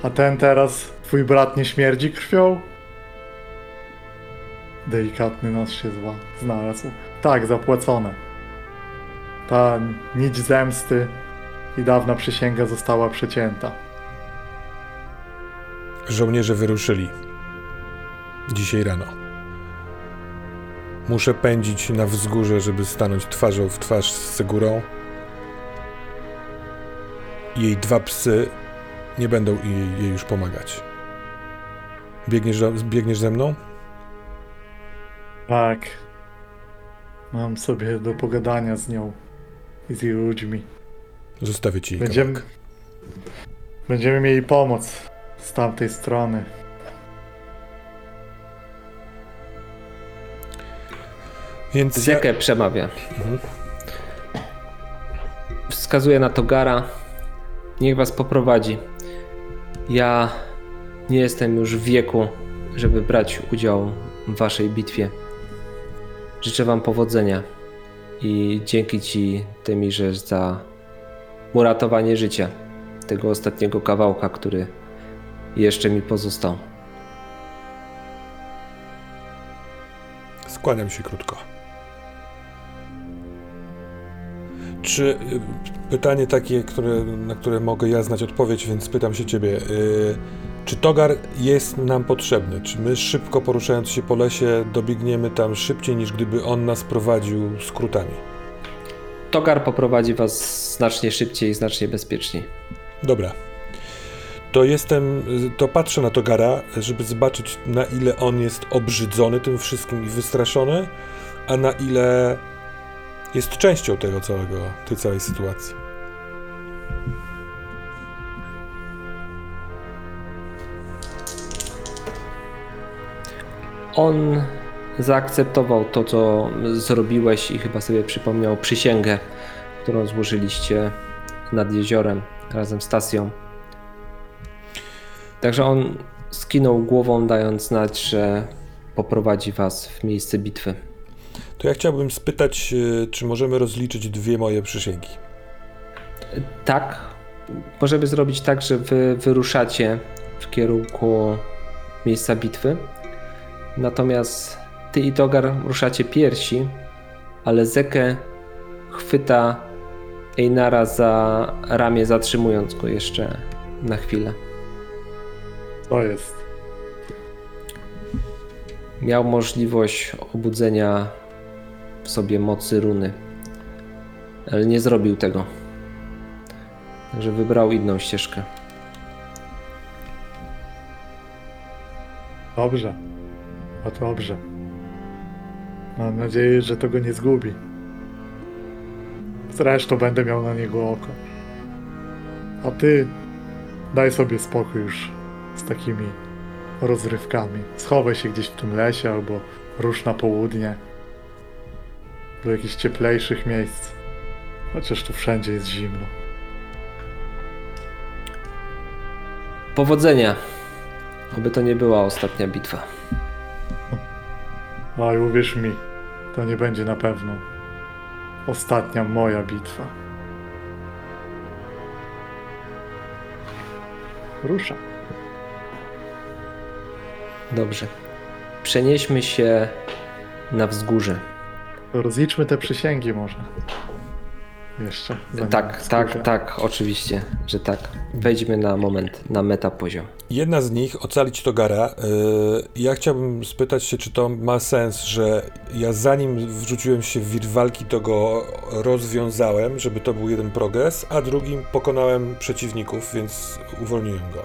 A ten teraz, twój brat nie śmierdzi krwią? Delikatny nos się zła, znalazł. Tak, zapłacone. Ta nić zemsty i dawna przysięga została przecięta. Żołnierze wyruszyli. Dzisiaj rano. Muszę pędzić na wzgórze, żeby stanąć twarzą w twarz z Segurą. Jej dwa psy nie będą jej, jej już pomagać. Biegniesz, biegniesz ze mną? Tak. Mam sobie do pogadania z nią i z jej ludźmi. Zostawię ci Będziemy, kawałek. będziemy mieli pomoc z tamtej strony. Więc ja, Ziekę przemawia. Wskazuje na Togara. Niech was poprowadzi. Ja nie jestem już w wieku, żeby brać udział w waszej bitwie. Życzę wam powodzenia i dzięki ci, Temirze, za uratowanie życia tego ostatniego kawałka, który jeszcze mi pozostał. skłaniam się krótko. Czy y, pytanie takie, które, na które mogę ja znać odpowiedź, więc pytam się ciebie. Y, Czy Togar jest nam potrzebny? Czy my szybko poruszając się po lesie dobiegniemy tam szybciej niż gdyby on nas prowadził skrótami? Togar poprowadzi was znacznie szybciej i znacznie bezpieczniej. Dobra. To jestem, to patrzę na Togara, żeby zobaczyć na ile on jest obrzydzony tym wszystkim i wystraszony, a na ile jest częścią tego całego, tej całej sytuacji. On zaakceptował to, co zrobiłeś i chyba sobie przypomniał przysięgę, którą złożyliście nad jeziorem razem z Tasją. Także on skinął głową, dając znać, że poprowadzi was w miejsce bitwy. To ja chciałbym spytać, e, czy możemy rozliczyć dwie moje przysięgi. Tak, możemy zrobić tak, że wy wyruszacie w kierunku miejsca bitwy. Natomiast ty i Togar ruszacie piersi, ale Zekę chwyta Einara za ramię, zatrzymując go jeszcze na chwilę. To jest. Miał możliwość obudzenia sobie mocy runy, ale nie zrobił tego. Także wybrał inną ścieżkę. Dobrze. A dobrze. Mam nadzieję, że to go nie zgubi. Zresztą będę miał na niego oko. A ty daj sobie spokój już z takimi rozrywkami. Schowaj się gdzieś w tym lesie albo rusz na południe. Do jakichś cieplejszych miejsc. Chociaż tu wszędzie jest zimno. Powodzenia! Oby to nie była ostatnia bitwa. Oj, uwierz mi, to nie będzie na pewno ostatnia moja bitwa. Rusza. Dobrze. Przenieśmy się na wzgórze. Rozliczmy te przysięgi może. Jeszcze. Tak, tak, tak, oczywiście, że tak. Wejdźmy na moment, na meta poziom. Jedna z nich, ocalić Togara. Yy, ja chciałbym spytać się, czy to ma sens, że ja zanim wrzuciłem się w wir walki, to go rozwiązałem, żeby to był jeden progres, a drugim pokonałem przeciwników, więc uwolniłem go.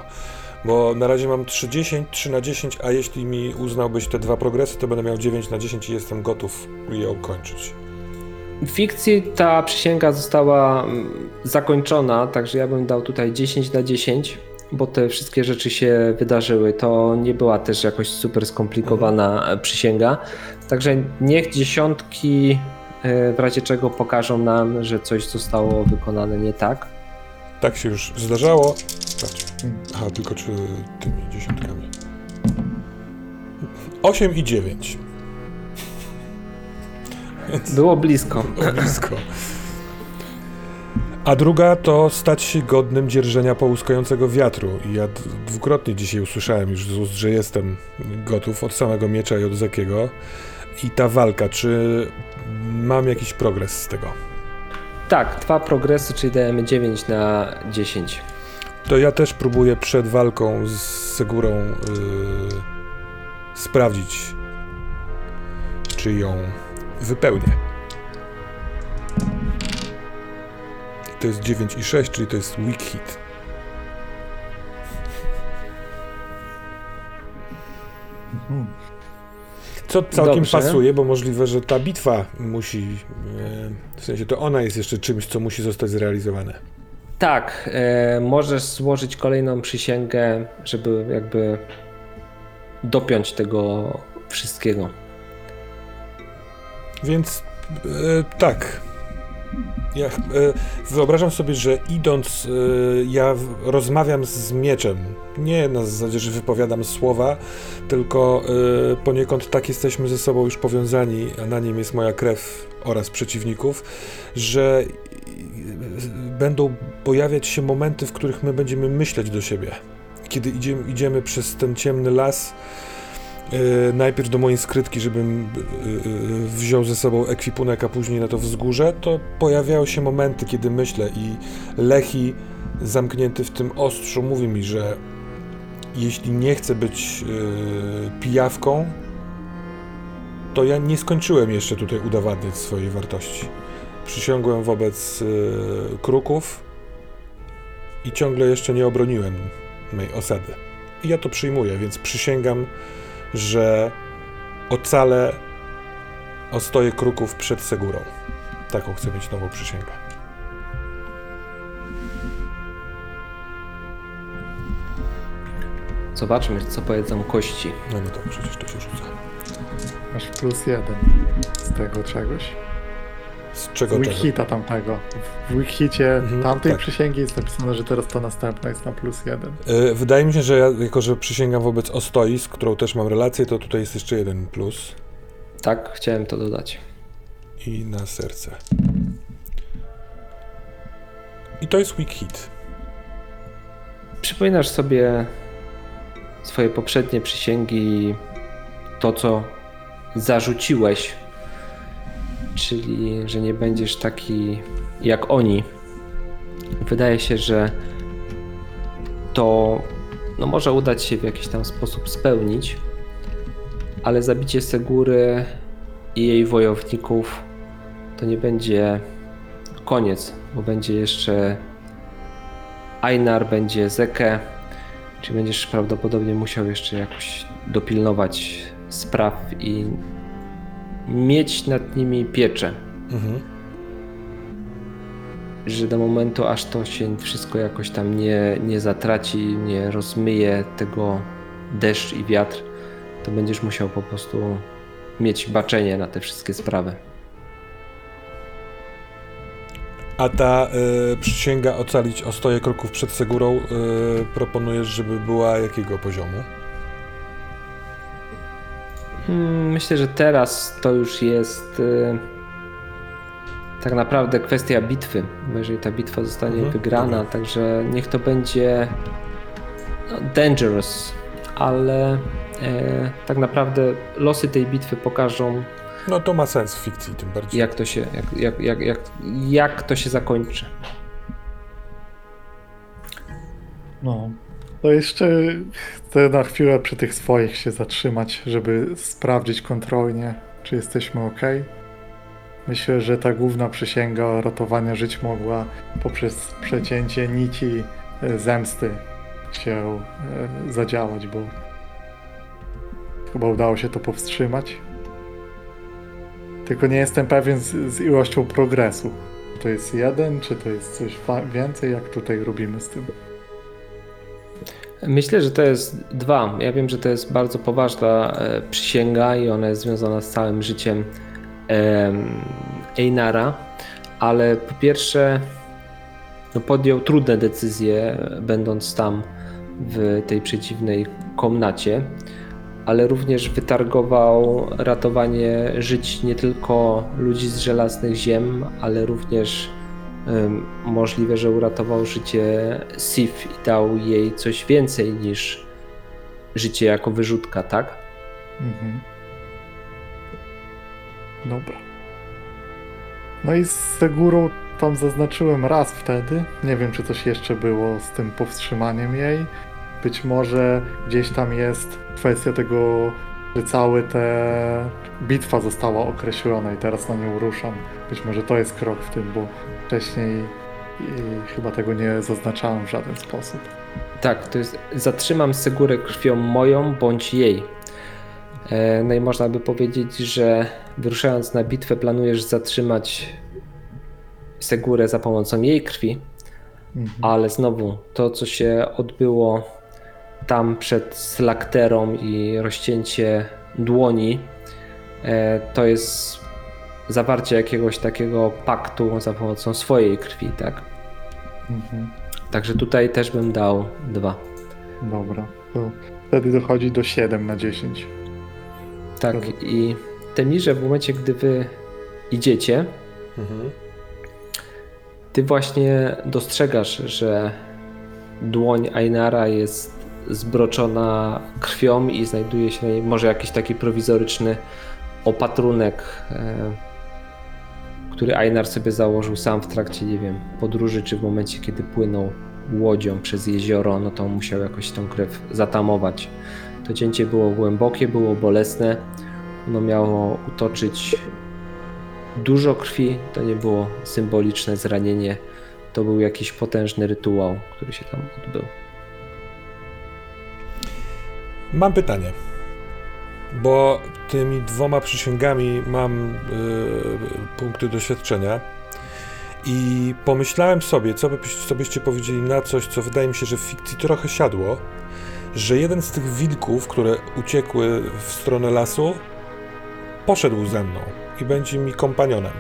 Bo na razie mam 3, 3 na 10, a jeśli mi uznałbyś te dwa progresy, to będę miał 9 na 10 i jestem gotów je ukończyć. W fikcji ta przysięga została mm, zakończona, także ja bym dał tutaj 10 na 10, bo te wszystkie rzeczy się wydarzyły. To nie była też jakoś super skomplikowana e, przysięga. Także niech dziesiątki e, w razie czego pokażą nam, że coś zostało wykonane nie tak. Tak się już zdarzało. Aha, tylko czy tymi dziesiątkami. 8 i 9. Było blisko. Blisko. A druga to stać się godnym dzierżenia połuskającego wiatru. I ja dwukrotnie dzisiaj usłyszałem już z ust, że jestem gotów od samego miecza i od Zekiego. I ta walka, czy mam jakiś progres z tego? Tak, dwa progresy, czyli dajemy 9 na 10. To ja też próbuję przed walką z Segurą yy, sprawdzić, czy ją wypełnię. To jest 9 i 6, czyli to jest weak hit. Co całkiem Dobrze. pasuje, bo możliwe, że ta bitwa musi, e, w sensie to ona jest jeszcze czymś, co musi zostać zrealizowane. Tak, e, możesz złożyć kolejną przysięgę, żeby jakby dopiąć tego wszystkiego. Więc e, tak. Ja e, wyobrażam sobie, że idąc, e, ja rozmawiam z mieczem. Nie na zasadzie, że wypowiadam słowa, tylko e, poniekąd tak jesteśmy ze sobą już powiązani, a na nim jest moja krew oraz przeciwników, że e, będą pojawiać się momenty, w których my będziemy myśleć do siebie. Kiedy idziemy, idziemy przez ten ciemny las, E, najpierw do mojej skrytki, żebym e, e, wziął ze sobą ekwipunek, a później na to wzgórze, to pojawiają się momenty, kiedy myślę i Lechi zamknięty w tym ostrzu mówi mi, że jeśli nie chcę być pijawką, to ja nie skończyłem jeszcze tutaj udowadniać swojej wartości. Przysiągłem wobec yy, kruków i ciągle jeszcze nie obroniłem mej osady. I ja to przyjmuję, więc przysięgam, że ocalę ostoję kruków przed Segurą. Taką chcę mieć nową przysięgę. Zobaczmy, co powiedzą kości. No nie to przecież to się rzuca. Masz plus jeden z tego czegoś. Z czego Z? Wikihita tamtego. W Wikihicie Mhm, tamtej tak. przysięgi jest napisane, że teraz ta następna jest na plus jeden. Y, Wydaje mi się, że ja, jako że przysięgam wobec Ostoi, z którą też mam relację, to tutaj jest jeszcze jeden plus. Tak, chciałem to dodać. I na serce. I to jest weak hit. Przypominasz sobie swoje poprzednie przysięgi, to co zarzuciłeś, czyli że nie będziesz taki jak oni. Wydaje się, że to no, może udać się w jakiś tam sposób spełnić, ale zabicie Segury i jej wojowników to nie będzie koniec, bo będzie jeszcze Einar będzie Zeke, czyli będziesz prawdopodobnie musiał jeszcze jakoś dopilnować spraw i mieć nad nimi pieczę, Mhm. że do momentu aż to się wszystko jakoś tam nie, nie zatraci, nie rozmyje tego deszcz i wiatr, to będziesz musiał po prostu mieć baczenie na te wszystkie sprawy. A ta y, przysięga ocalić Ostoję kroków przed Segurą y, proponujesz, żeby była jakiego poziomu? Hmm, Myślę, że teraz to już jest y, tak naprawdę kwestia bitwy, bo jeżeli ta bitwa zostanie Mhm, wygrana, także niech to będzie no, dangerous, ale e, tak naprawdę losy tej bitwy pokażą, No to ma sens w fikcji tym bardziej. jak to się, jak, jak, jak, jak, jak to się zakończy. No. To jeszcze chcę na chwilę przy tych swoich się zatrzymać, żeby sprawdzić kontrolnie, czy jesteśmy ok. Myślę, że ta główna przysięga ratowania żyć mogła poprzez przecięcie nici e, zemsty się e, zadziałać, bo chyba udało się to powstrzymać. Tylko nie jestem pewien z, z ilością progresu. To jest jeden, czy to jest coś więcej, jak tutaj robimy z tym? Myślę, że to jest dwa. Ja wiem, że to jest bardzo poważna e, przysięga i ona jest związana z całym życiem em, Einara, ale po pierwsze no podjął trudne decyzje, będąc tam w tej przeciwnej komnacie, ale również wytargował ratowanie żyć nie tylko ludzi z żelaznych ziem, ale również Możliwe, że uratował życie Sif i dał jej coś więcej niż życie jako wyrzutka, tak? Mhm. Dobra. No i z Segurą tam zaznaczyłem raz wtedy. Nie wiem, czy coś jeszcze było z tym powstrzymaniem jej. Być może gdzieś tam jest kwestia tego, że całe te bitwa została określona i teraz na nią ruszam. Być może to jest krok w tym, bo wcześniej i chyba tego nie zaznaczałem w żaden sposób. Tak, to jest zatrzymam Segurę krwią moją bądź jej. E, no i można by powiedzieć, że wyruszając na bitwę planujesz zatrzymać Segurę za pomocą jej krwi, Mhm. ale znowu to, co się odbyło tam przed slakterą i rozcięcie dłoni, e, to jest zawarcie jakiegoś takiego paktu za pomocą swojej krwi, tak? Mhm. Także tutaj też bym dał dwa. Dobra. To wtedy dochodzi do 7 na 10. Tak, Dobra. i Temirze, w momencie, gdy wy idziecie, Mhm. ty właśnie dostrzegasz, że dłoń Ainara jest zbroczona krwią i znajduje się na niej może jakiś taki prowizoryczny opatrunek, e, który Einar sobie założył sam w trakcie, nie wiem, podróży, czy w momencie, kiedy płynął łodzią przez jezioro, no to musiał jakoś tą krew zatamować. To cięcie było głębokie, było bolesne. Ono miało utoczyć dużo krwi. To nie było symboliczne zranienie. To był jakiś potężny rytuał, który się tam odbył. Mam pytanie. Bo tymi dwoma przysięgami mam y, punkty doświadczenia. I pomyślałem sobie, co, by, co byście powiedzieli na coś, co wydaje mi się, że w fikcji trochę siadło, że jeden z tych wilków, które uciekły w stronę lasu, poszedł ze mną i będzie mi kompanionem.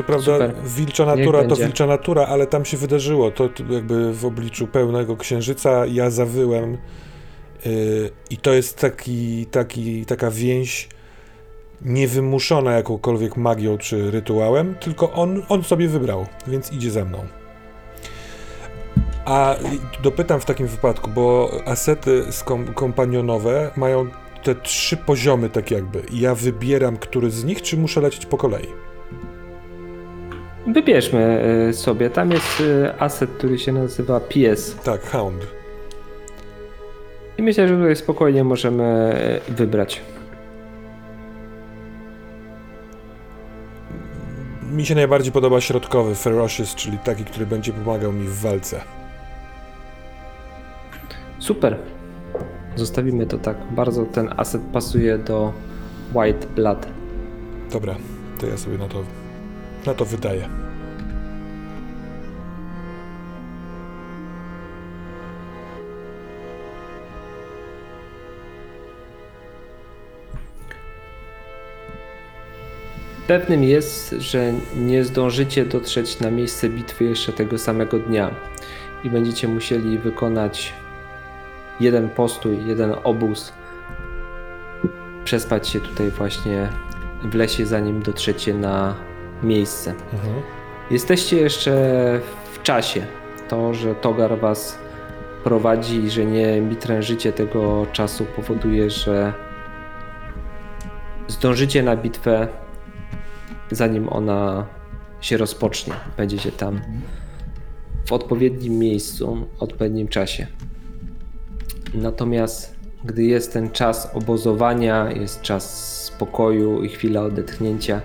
Co prawda, Super. wilcza natura to wilcza natura, ale tam się wydarzyło. To, to jakby w obliczu pełnego księżyca ja zawyłem. Yy, I to jest taki, taki, taka więź niewymuszona jakąkolwiek magią czy rytuałem, tylko on, on sobie wybrał, więc idzie ze mną. A dopytam w takim wypadku, bo asety skom- kompanionowe mają te trzy poziomy, tak jakby. Ja wybieram, który z nich, czy muszę lecieć po kolei? Wybierzmy y, sobie. Tam jest y, aset, który się nazywa PS. Tak, Hound. I myślę, że tutaj spokojnie możemy y, wybrać. Mi się najbardziej podoba środkowy, Ferocious, czyli taki, który będzie pomagał mi w walce. Super. Zostawimy to tak. Bardzo ten aset pasuje do White Blood. Dobra, to ja sobie na to, na to wydaję. Pewnym jest, że nie zdążycie dotrzeć na miejsce bitwy jeszcze tego samego dnia i będziecie musieli wykonać jeden postój, jeden obóz, przespać się tutaj właśnie w lesie, zanim dotrzecie na miejsce. Mhm. Jesteście jeszcze w czasie. To, że Togar was prowadzi i że nie mitrężycie tego czasu powoduje, że zdążycie na bitwę zanim ona się rozpocznie. Będziecie tam w odpowiednim miejscu, w odpowiednim czasie. Natomiast gdy jest ten czas obozowania, jest czas spokoju i chwila odetchnięcia,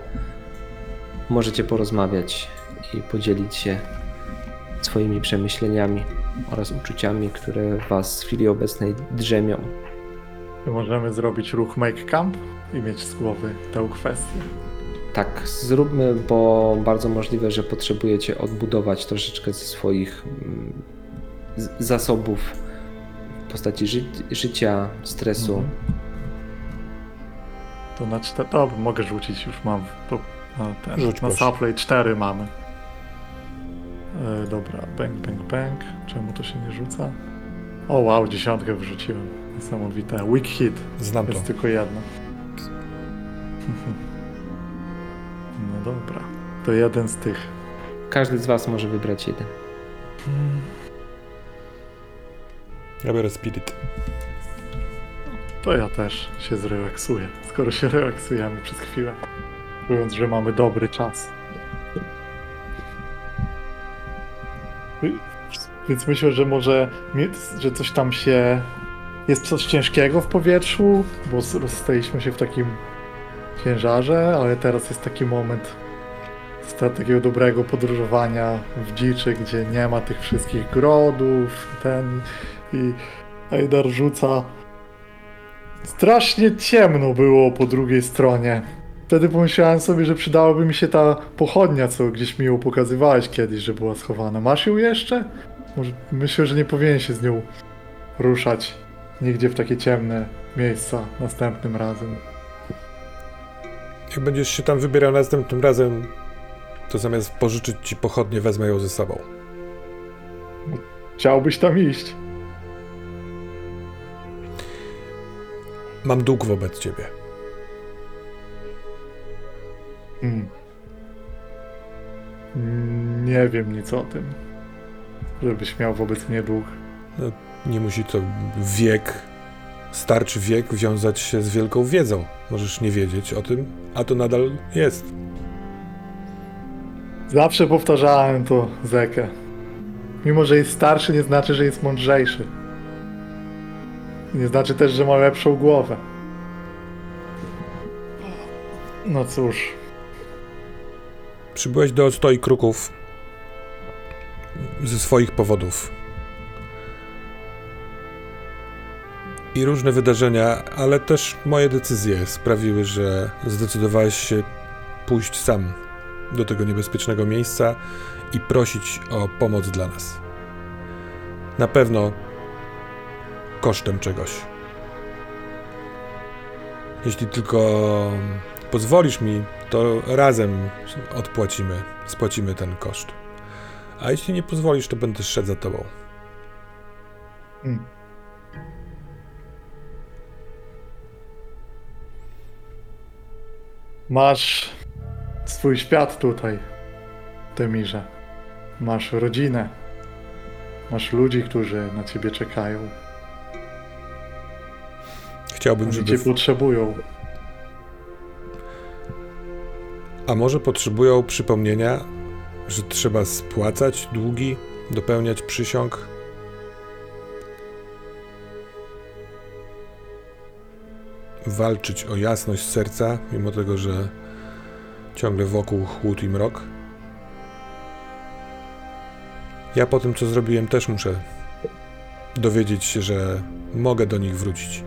możecie porozmawiać i podzielić się swoimi przemyśleniami oraz uczuciami, które was w chwili obecnej drzemią. Możemy zrobić ruch Make Camp i mieć z głowy tę kwestię. Tak, zróbmy, bo bardzo możliwe, że potrzebujecie odbudować troszeczkę ze swoich mm, zasobów w postaci ży życia, stresu. Mhm. To na cztery. Dobra, mogę rzucić, już mam. To, na ten, Rzuć, na proszę. supply 4 mamy. E, dobra, bang, bang, bang. Czemu to się nie rzuca? O wow, dziesiątkę wyrzuciłem. Niesamowite. Weak hit. Znam to. Jest tylko jedna. No dobra. To jeden z tych. Każdy z Was może wybrać jeden. Ja biorę Spirit. To ja też się zrelaksuję. Skoro się relaksujemy przez chwilę. Mówiąc, że mamy dobry czas. Więc myślę, że może że coś tam się. Jest coś ciężkiego w powietrzu, bo rozstaliśmy się w takim ciężarze, ale teraz jest taki moment takiego dobrego podróżowania w dziczy, gdzie nie ma tych wszystkich grodów, ten i Ajdar rzuca. Strasznie ciemno było po drugiej stronie. Wtedy pomyślałem sobie, że przydałaby mi się ta pochodnia, co gdzieś mi ją pokazywałeś kiedyś, że była schowana. Masz ją jeszcze? Może myślę, że nie powinien się z nią ruszać nigdzie w takie ciemne miejsca następnym razem. Jak będziesz się tam wybierał następnym razem, to zamiast pożyczyć ci pochodnie, wezmę ją ze sobą. Chciałbyś tam iść? Mam dług wobec ciebie. Hmm. Mm, Nie wiem nic o tym. Żebyś miał wobec mnie dług. Nie musi to wiek, starczy wiek wiązać się z wielką wiedzą. Możesz nie wiedzieć o tym, a to nadal jest. Zawsze powtarzałem to Zekę. Mimo, że jest starszy, nie znaczy, że jest mądrzejszy. Nie znaczy też, że ma lepszą głowę. No cóż, Przybyłeś do stoi kruków ze swoich powodów. I różne wydarzenia, ale też moje decyzje sprawiły, że zdecydowałeś się pójść sam do tego niebezpiecznego miejsca i prosić o pomoc dla nas. Na pewno kosztem czegoś. Jeśli tylko pozwolisz mi, to razem odpłacimy, spłacimy ten koszt. A jeśli nie pozwolisz, to będę szedł za tobą. Hmm. Masz swój świat tutaj, Temirze. Masz rodzinę. Masz ludzi, którzy na ciebie czekają. Chciałbym, Oni żeby. cię potrzebują. A może potrzebują przypomnienia, że trzeba spłacać długi, dopełniać przysiąg? Walczyć o jasność serca, mimo tego, że ciągle wokół chłód i mrok? Ja po tym, co zrobiłem, też muszę dowiedzieć się, że mogę do nich wrócić.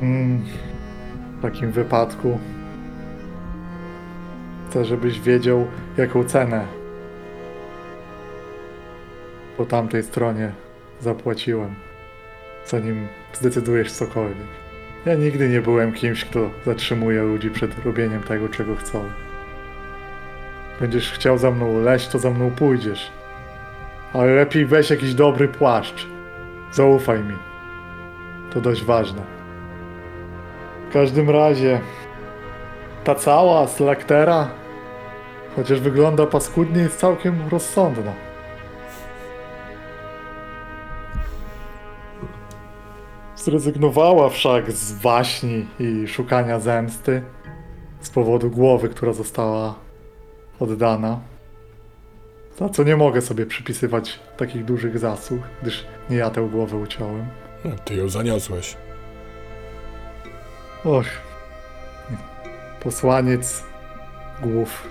W takim wypadku chcę, żebyś wiedział, jaką cenę po tamtej stronie zapłaciłem, zanim zdecydujesz cokolwiek. Ja nigdy nie byłem kimś, kto zatrzymuje ludzi przed robieniem tego, czego chcą. Będziesz chciał za mną leść, to za mną pójdziesz. Ale lepiej weź jakiś dobry płaszcz. Zaufaj mi. To dość ważne. W każdym razie, ta cała slaktera, chociaż wygląda paskudnie, jest całkiem rozsądna. Zrezygnowała wszak z waśni i szukania zemsty z powodu głowy, która została oddana. Za co nie mogę sobie przypisywać takich dużych zasług, gdyż nie ja tę głowę uciąłem. Ty ją zaniosłeś. Och. Posłaniec głów.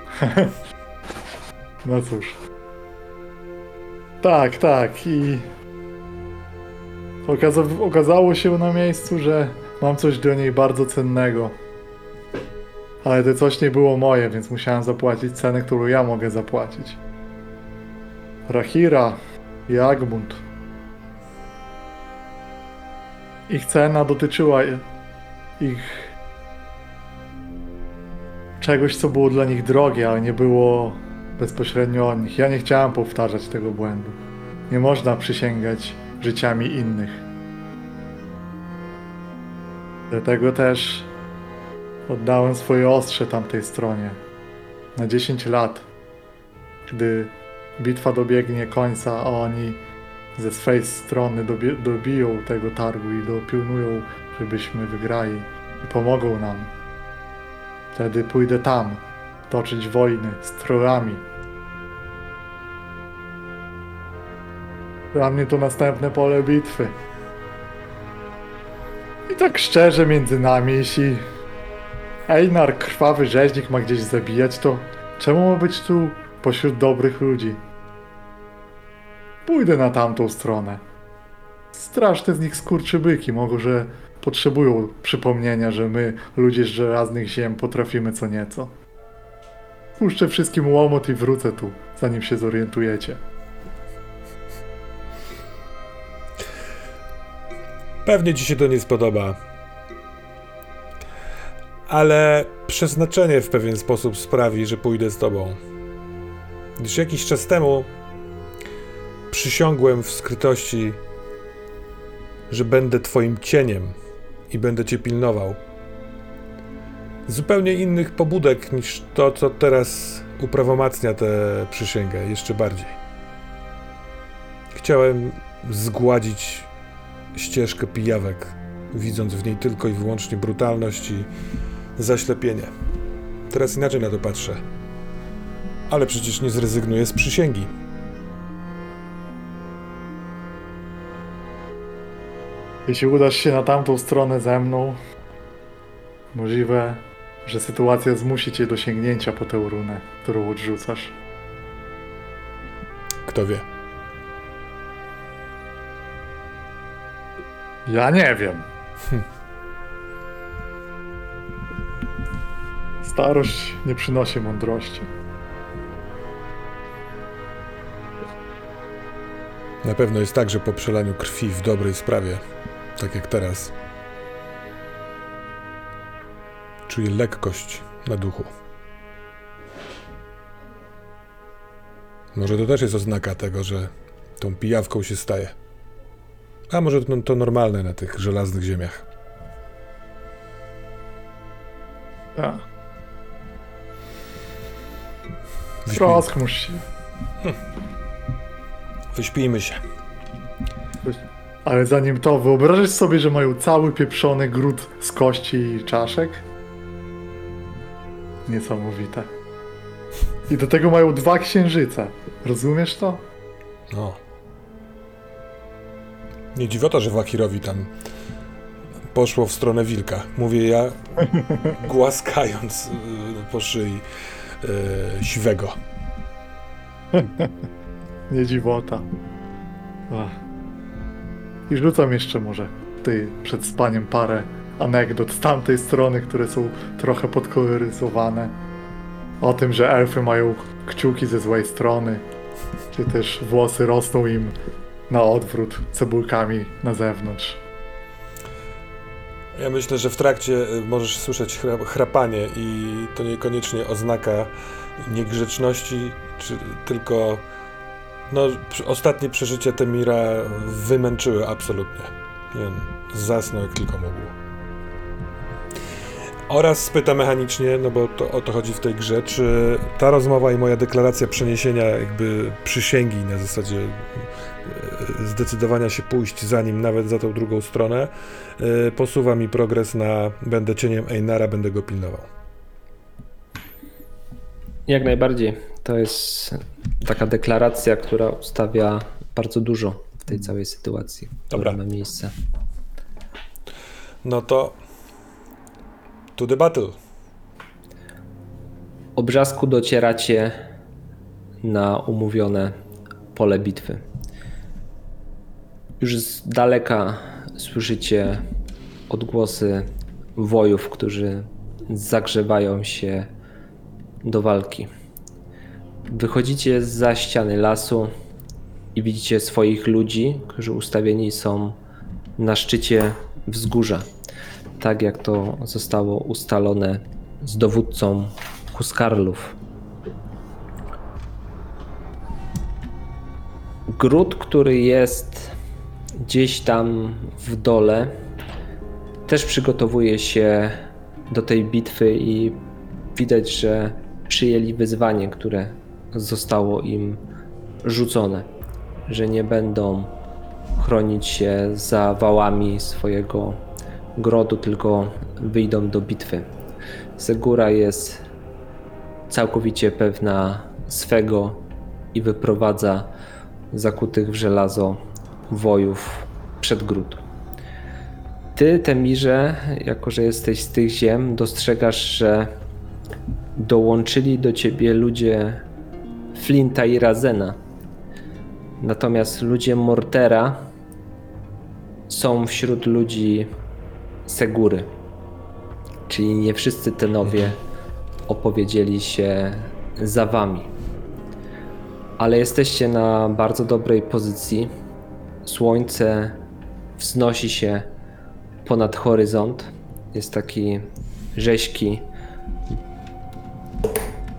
no cóż. Tak, tak i okaza- okazało się na miejscu, że mam coś do niej bardzo cennego. Ale to coś nie było moje, więc musiałem zapłacić cenę, którą ja mogę zapłacić. Rahira i Agmund. Ich cena dotyczyła ich czegoś, co było dla nich drogie, ale nie było bezpośrednio od nich. Ja nie chciałem powtarzać tego błędu. Nie można przysięgać życiami innych. Dlatego też oddałem swoje ostrze tamtej stronie na 10 lat. Gdy bitwa dobiegnie końca, a oni ze swej strony dobie- dobiją tego targu i dopilnują, żebyśmy wygrali i pomogą nam. Wtedy pójdę tam, toczyć wojny z trollami. Dla mnie to następne pole bitwy. I tak szczerze między nami, jeśli Einar, krwawy rzeźnik ma gdzieś zabijać, to czemu ma być tu pośród dobrych ludzi? Pójdę na tamtą stronę. Straszne z nich skurczybyki, może potrzebują przypomnienia, że my, ludzie z żelaznych ziem, potrafimy co nieco. Puszczę wszystkim łomot i wrócę tu, zanim się zorientujecie. Pewnie ci się to nie spodoba. Ale przeznaczenie w pewien sposób sprawi, że pójdę z tobą. Gdyż jakiś czas temu przysiągłem w skrytości, że będę twoim cieniem i będę cię pilnował. Zupełnie innych pobudek niż to, co teraz uprawomacnia tę przysięgę jeszcze bardziej. Chciałem zgładzić ścieżkę pijawek widząc w niej tylko i wyłącznie brutalność i zaślepienie. Teraz inaczej na to patrzę. Ale przecież nie zrezygnuję z przysięgi. Jeśli udasz się na tamtą stronę ze mną, możliwe, że sytuacja zmusi cię do sięgnięcia po tę runę, którą odrzucasz. Kto wie? Ja nie wiem. Starość nie przynosi mądrości. Na pewno jest tak, że po przelaniu krwi w dobrej sprawie, tak jak teraz, czuję lekkość na duchu. Może to też jest oznaka tego, że tą pijawką się staje. A może to, to normalne na tych żelaznych ziemiach. Tak. Wyśpij, Rozchmurz się. wyśpijmy się. Ale zanim to, wyobrażasz sobie, że mają cały pieprzony gród z kości i czaszek? Niesamowite. I do tego mają dwa księżyce. Rozumiesz to? No. Nie dziwota, że Wakirowi tam poszło w stronę wilka. Mówię ja, głaskając y, po szyi y, siwego. Nie dziwota. Ach. I rzucam jeszcze może ty przed spaniem parę anegdot z tamtej strony, które są trochę podkoloryzowane. O tym, że elfy mają kciuki ze złej strony, czy też włosy rosną im na odwrót cebulkami na zewnątrz. Ja myślę, że w trakcie y, możesz słyszeć chra- chrapanie i to niekoniecznie oznaka niegrzeczności, czy tylko no, ostatnie przeżycia Temira wymęczyły absolutnie. I on zasnął jak tylko mógł. Oraz spyta mechanicznie, no bo to, o to chodzi w tej grze, czy ta rozmowa i moja deklaracja przeniesienia jakby przysięgi na zasadzie e, zdecydowania się pójść za nim nawet za tą drugą stronę, e, posuwa mi progres na będę cieniem Einara, będę go pilnował. Jak najbardziej. To jest taka deklaracja, która ustawia bardzo dużo w tej całej sytuacji, Dobra. która ma miejsce. No to to the battle. O brzasku docieracie na umówione pole bitwy. Już z daleka słyszycie odgłosy wojów, którzy zagrzewają się do walki. Wychodzicie za ściany lasu i widzicie swoich ludzi, którzy ustawieni są na szczycie wzgórza. Tak jak to zostało ustalone z dowódcą Huskarlów. Gród, który jest gdzieś tam w dole, też przygotowuje się do tej bitwy i widać, że przyjęli wyzwanie, które zostało im rzucone, że nie będą chronić się za wałami swojego grodu, tylko wyjdą do bitwy. Segura jest całkowicie pewna swego i wyprowadza zakutych w żelazo wojów przed gród. Ty, Temirze, jako że jesteś z tych ziem, dostrzegasz, że dołączyli do ciebie ludzie Flinta i Razena. Natomiast ludzie Mortera są wśród ludzi Segury. Czyli nie wszyscy tenowie opowiedzieli się za wami. Ale jesteście na bardzo dobrej pozycji. Słońce wznosi się ponad horyzont. Jest taki rzeźki.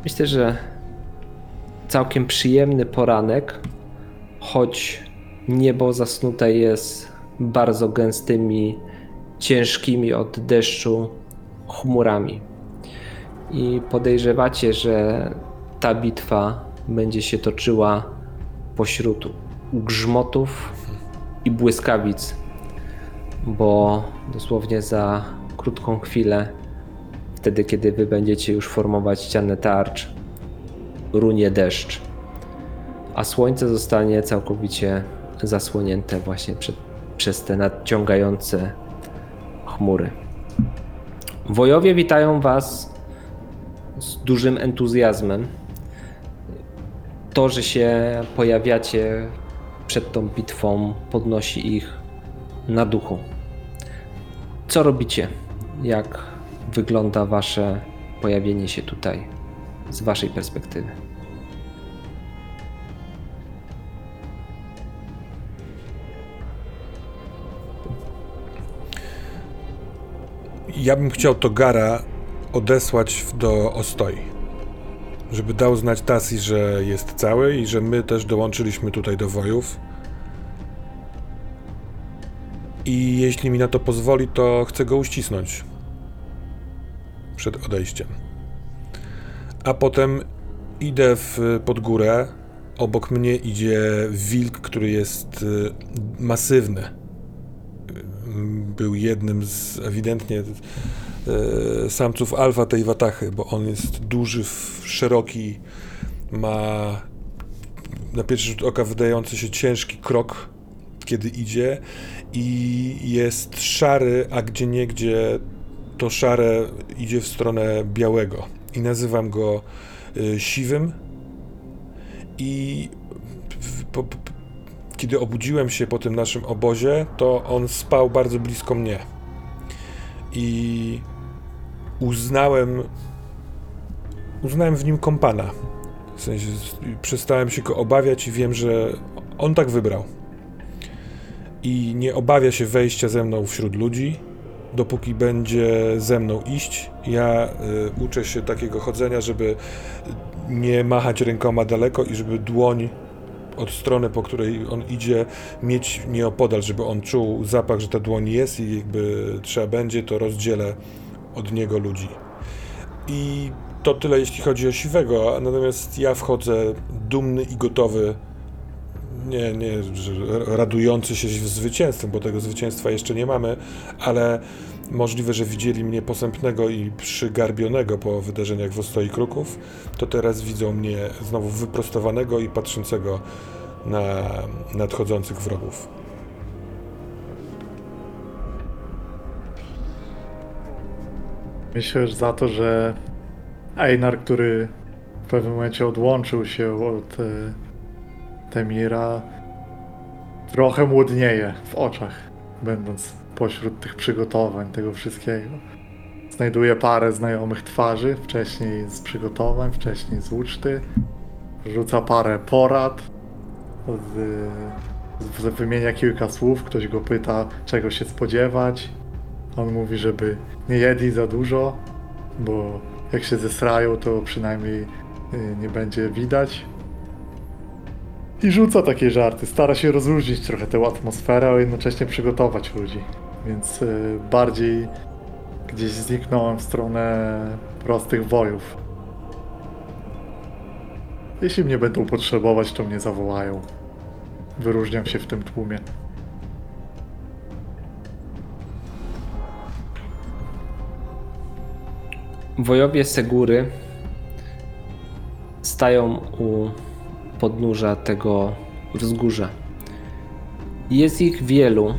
Myślę, że całkiem przyjemny poranek, choć niebo zasnute jest bardzo gęstymi, ciężkimi od deszczu chmurami. I podejrzewacie, że ta bitwa będzie się toczyła pośród grzmotów i błyskawic bo dosłownie za krótką chwilę, wtedy kiedy wy będziecie już formować ścianę tarcz, runie deszcz, a słońce zostanie całkowicie zasłonięte właśnie przed, przez te nadciągające chmury. Wojowie witają Was z dużym entuzjazmem. To, że się pojawiacie przed tą bitwą, podnosi ich na duchu. Co robicie? Jak wygląda Wasze pojawienie się tutaj z Waszej perspektywy? Ja bym chciał Togara odesłać do Ostoi. Żeby dał znać Tassi, że jest cały i że my też dołączyliśmy tutaj do wojów. I jeśli mi na to pozwoli, to chcę go uścisnąć przed odejściem. A potem idę w, pod górę. Obok mnie idzie wilk, który jest y, masywny był jednym z ewidentnie e, samców alfa tej watachy, bo on jest duży, szeroki, ma na pierwszy rzut oka wydający się ciężki krok, kiedy idzie i jest szary, a gdzie niegdzie to szare idzie w stronę białego i nazywam go e, siwym i po, po, kiedy obudziłem się po tym naszym obozie, to on spał bardzo blisko mnie. I uznałem. Uznałem w nim kompana. W sensie przestałem się go obawiać i wiem, że on tak wybrał. I nie obawia się wejścia ze mną wśród ludzi, dopóki będzie ze mną iść. Ja y, uczę się takiego chodzenia, żeby nie machać rękoma daleko i żeby dłoń od strony, po której on idzie, mieć nieopodal, żeby on czuł zapach, że ta dłoń jest i jakby trzeba będzie, to rozdzielę od niego ludzi. I to tyle, jeśli chodzi o siwego, natomiast ja wchodzę dumny i gotowy, nie, nie, radujący się zwycięstwem, bo tego zwycięstwa jeszcze nie mamy, ale możliwe, że widzieli mnie posępnego i przygarbionego po wydarzeniach w Ostoi Kruków, to teraz widzą mnie znowu wyprostowanego i patrzącego na nadchodzących wrogów. Myślę, że za to, że Einar, który w pewnym momencie odłączył się od e, Temira, trochę młodnieje w oczach, będąc pośród tych przygotowań, tego wszystkiego. Znajduje parę znajomych twarzy, wcześniej z przygotowań, wcześniej z uczty. Rzuca parę porad. Z, z, wymienia kilka słów, ktoś go pyta, czego się spodziewać. On mówi, żeby nie jedli za dużo, bo jak się zesrają, to przynajmniej y, nie będzie widać. I rzuca takie żarty. Stara się rozluźnić trochę tę atmosferę, a jednocześnie przygotować ludzi. Więc y, bardziej gdzieś zniknąłem w stronę prostych wojów. Jeśli mnie będą potrzebować, to mnie zawołają. Wyróżniam się w tym tłumie. Wojowie Segury stają u podnóża tego wzgórza. Jest ich wielu,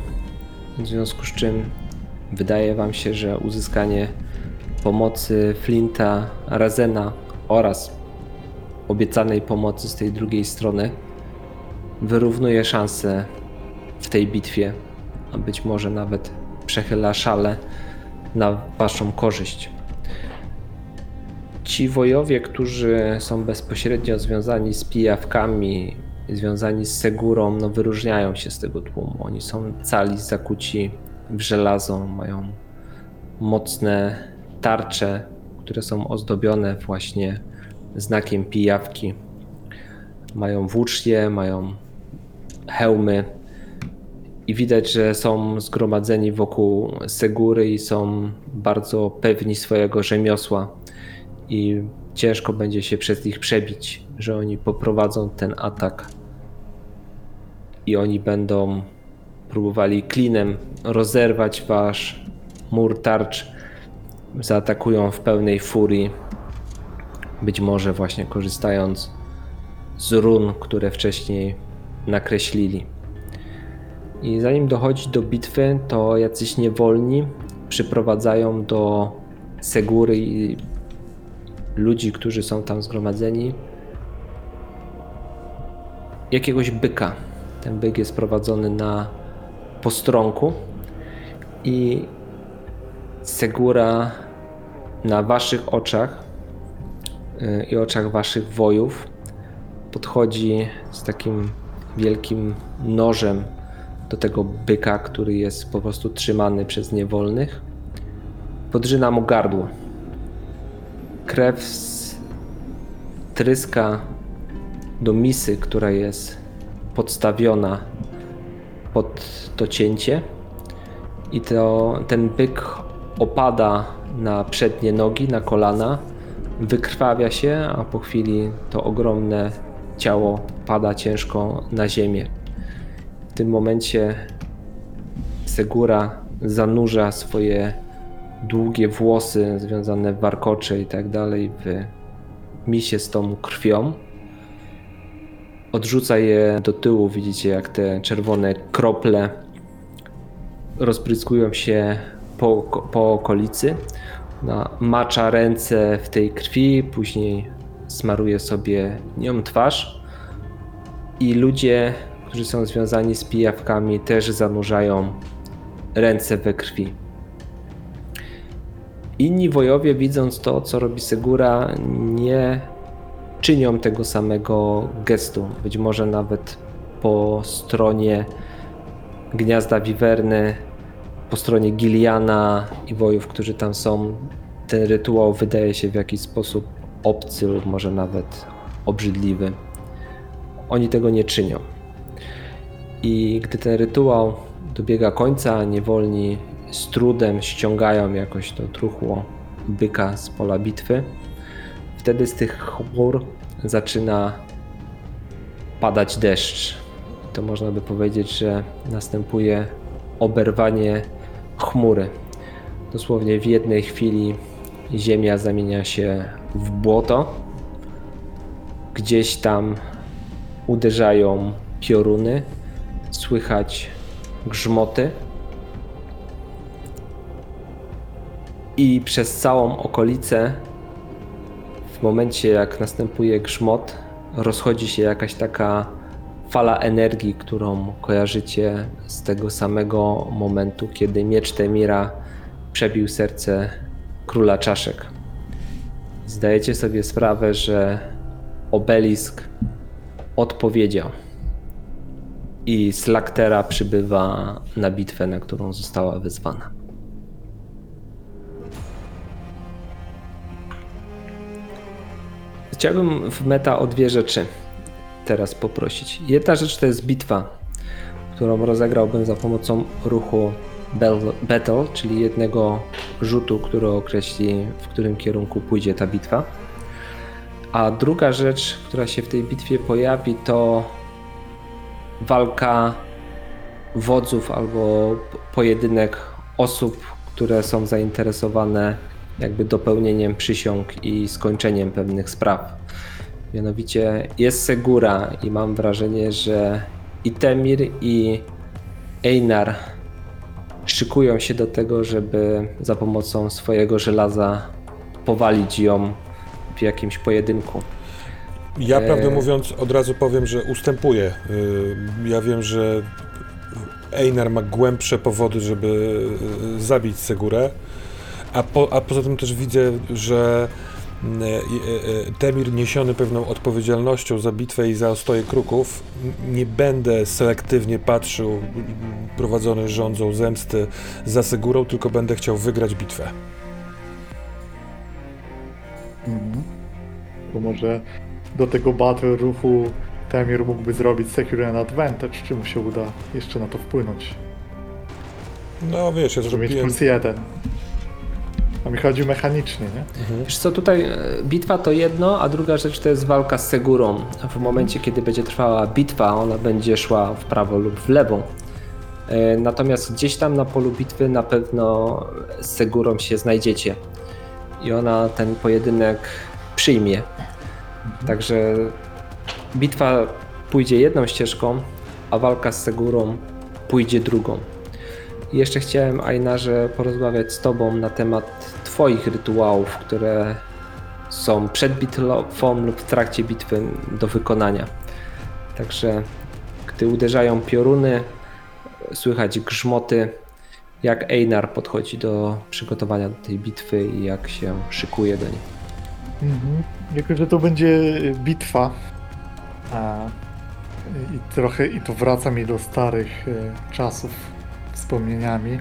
w związku z czym wydaje Wam się, że uzyskanie pomocy Flinta, Razena oraz obiecanej pomocy z tej drugiej strony wyrównuje szanse w tej bitwie, a być może nawet przechyla szale na Waszą korzyść. Ci wojowie, którzy są bezpośrednio związani z pijawkami, związani z Segurą, no wyróżniają się z tego tłumu. Oni są cali zakuci w żelazo, mają mocne tarcze, które są ozdobione właśnie znakiem pijawki. Mają włócznie, mają hełmy i widać, że są zgromadzeni wokół Segury i są bardzo pewni swojego rzemiosła i ciężko będzie się przez nich przebić, że oni poprowadzą ten atak i oni będą próbowali klinem rozerwać wasz mur tarcz, zaatakują w pełnej furii. Być może właśnie korzystając z run, które wcześniej nakreślili. I zanim dochodzi do bitwy, to jacyś niewolni przyprowadzają do Segury i ludzi, którzy są tam zgromadzeni, jakiegoś byka. Ten byk jest prowadzony na postronku i Segura na waszych oczach y, i oczach waszych wojów podchodzi z takim wielkim nożem do tego byka, który jest po prostu trzymany przez niewolnych. Podrzyna mu gardło. Krew tryska do misy, która jest podstawiona pod to cięcie i to, ten byk opada na przednie nogi, na kolana, wykrwawia się, a po chwili to ogromne ciało pada ciężko na ziemię. W tym momencie Segura zanurza swoje długie włosy związane w warkocze i tak dalej w misie z tą krwią. Odrzuca je do tyłu, widzicie jak te czerwone krople rozbryzgują się po, po okolicy. Macza ręce w tej krwi, później smaruje sobie nią twarz. I ludzie, którzy są związani z pijawkami, też zanurzają ręce we krwi. Inni wojowie, widząc to, co robi Segura, nie czynią tego samego gestu. Być może nawet po stronie gniazda Wiwerny, po stronie Giliana i wojów, którzy tam są, ten rytuał wydaje się w jakiś sposób obcy lub może nawet obrzydliwy. Oni tego nie czynią. I gdy ten rytuał dobiega końca, niewolni z trudem ściągają jakoś to truchło byka z pola bitwy. Wtedy z tych chmur zaczyna padać deszcz. To można by powiedzieć, że następuje oberwanie chmury. Dosłownie w jednej chwili ziemia zamienia się w błoto. Gdzieś tam uderzają pioruny, słychać grzmoty. I przez całą okolicę, w momencie jak następuje grzmot, rozchodzi się jakaś taka fala energii, którą kojarzycie z tego samego momentu, kiedy miecz Temira przebił serce króla czaszek. Zdajecie sobie sprawę, że obelisk odpowiedział i Slaktera przybywa na bitwę, na którą została wezwana. Chciałbym w meta o dwie rzeczy teraz poprosić. Jedna rzecz to jest bitwa, którą rozegrałbym za pomocą ruchu Battle, czyli jednego rzutu, który określi, w którym kierunku pójdzie ta bitwa. A druga rzecz, która się w tej bitwie pojawi, to walka wodzów albo pojedynek osób, które są zainteresowane jakby dopełnieniem przysiąg i skończeniem pewnych spraw. Mianowicie jest Segura i mam wrażenie, że i Temir i Einar szykują się do tego, żeby za pomocą swojego żelaza powalić ją w jakimś pojedynku. Ja, Eee. prawdę mówiąc, od razu powiem, że ustępuję. Yy, Ja wiem, że Einar ma głębsze powody, żeby yy, zabić Segurę, a, po, a poza tym też widzę, że yy, yy, Temir niesiony pewną odpowiedzialnością za bitwę i za ostoje kruków, nie będę selektywnie patrzył, prowadzony rządzą zemsty za Segurą, tylko będę chciał wygrać bitwę. Mhm. Bo może do tego battle ruchu Temir mógłby zrobić Secure Advantage, czy mu się uda jeszcze na to wpłynąć? No wiesz, ja Żeby mieć zrobiłem... plus jeden. Mi chodzi mechanicznie, nie? Wiesz co, tutaj e, bitwa to jedno, a druga rzecz to jest walka z Segurą. W momencie, kiedy będzie trwała bitwa, ona będzie szła w prawo lub w lewo. E, Natomiast gdzieś tam na polu bitwy na pewno z Segurą się znajdziecie. I ona ten pojedynek przyjmie. Także bitwa pójdzie jedną ścieżką, a walka z Segurą pójdzie drugą. I jeszcze chciałem, Ainarze, porozmawiać z Tobą na temat Twoich rytuałów, które są przed bitwą lub w trakcie bitwy do wykonania. Także gdy uderzają pioruny, słychać grzmoty, jak Einar podchodzi do przygotowania do tej bitwy i jak się szykuje do niej. Mhm. Jako, że to będzie bitwa, a, i trochę i to wraca mi do starych e, czasów wspomnieniami,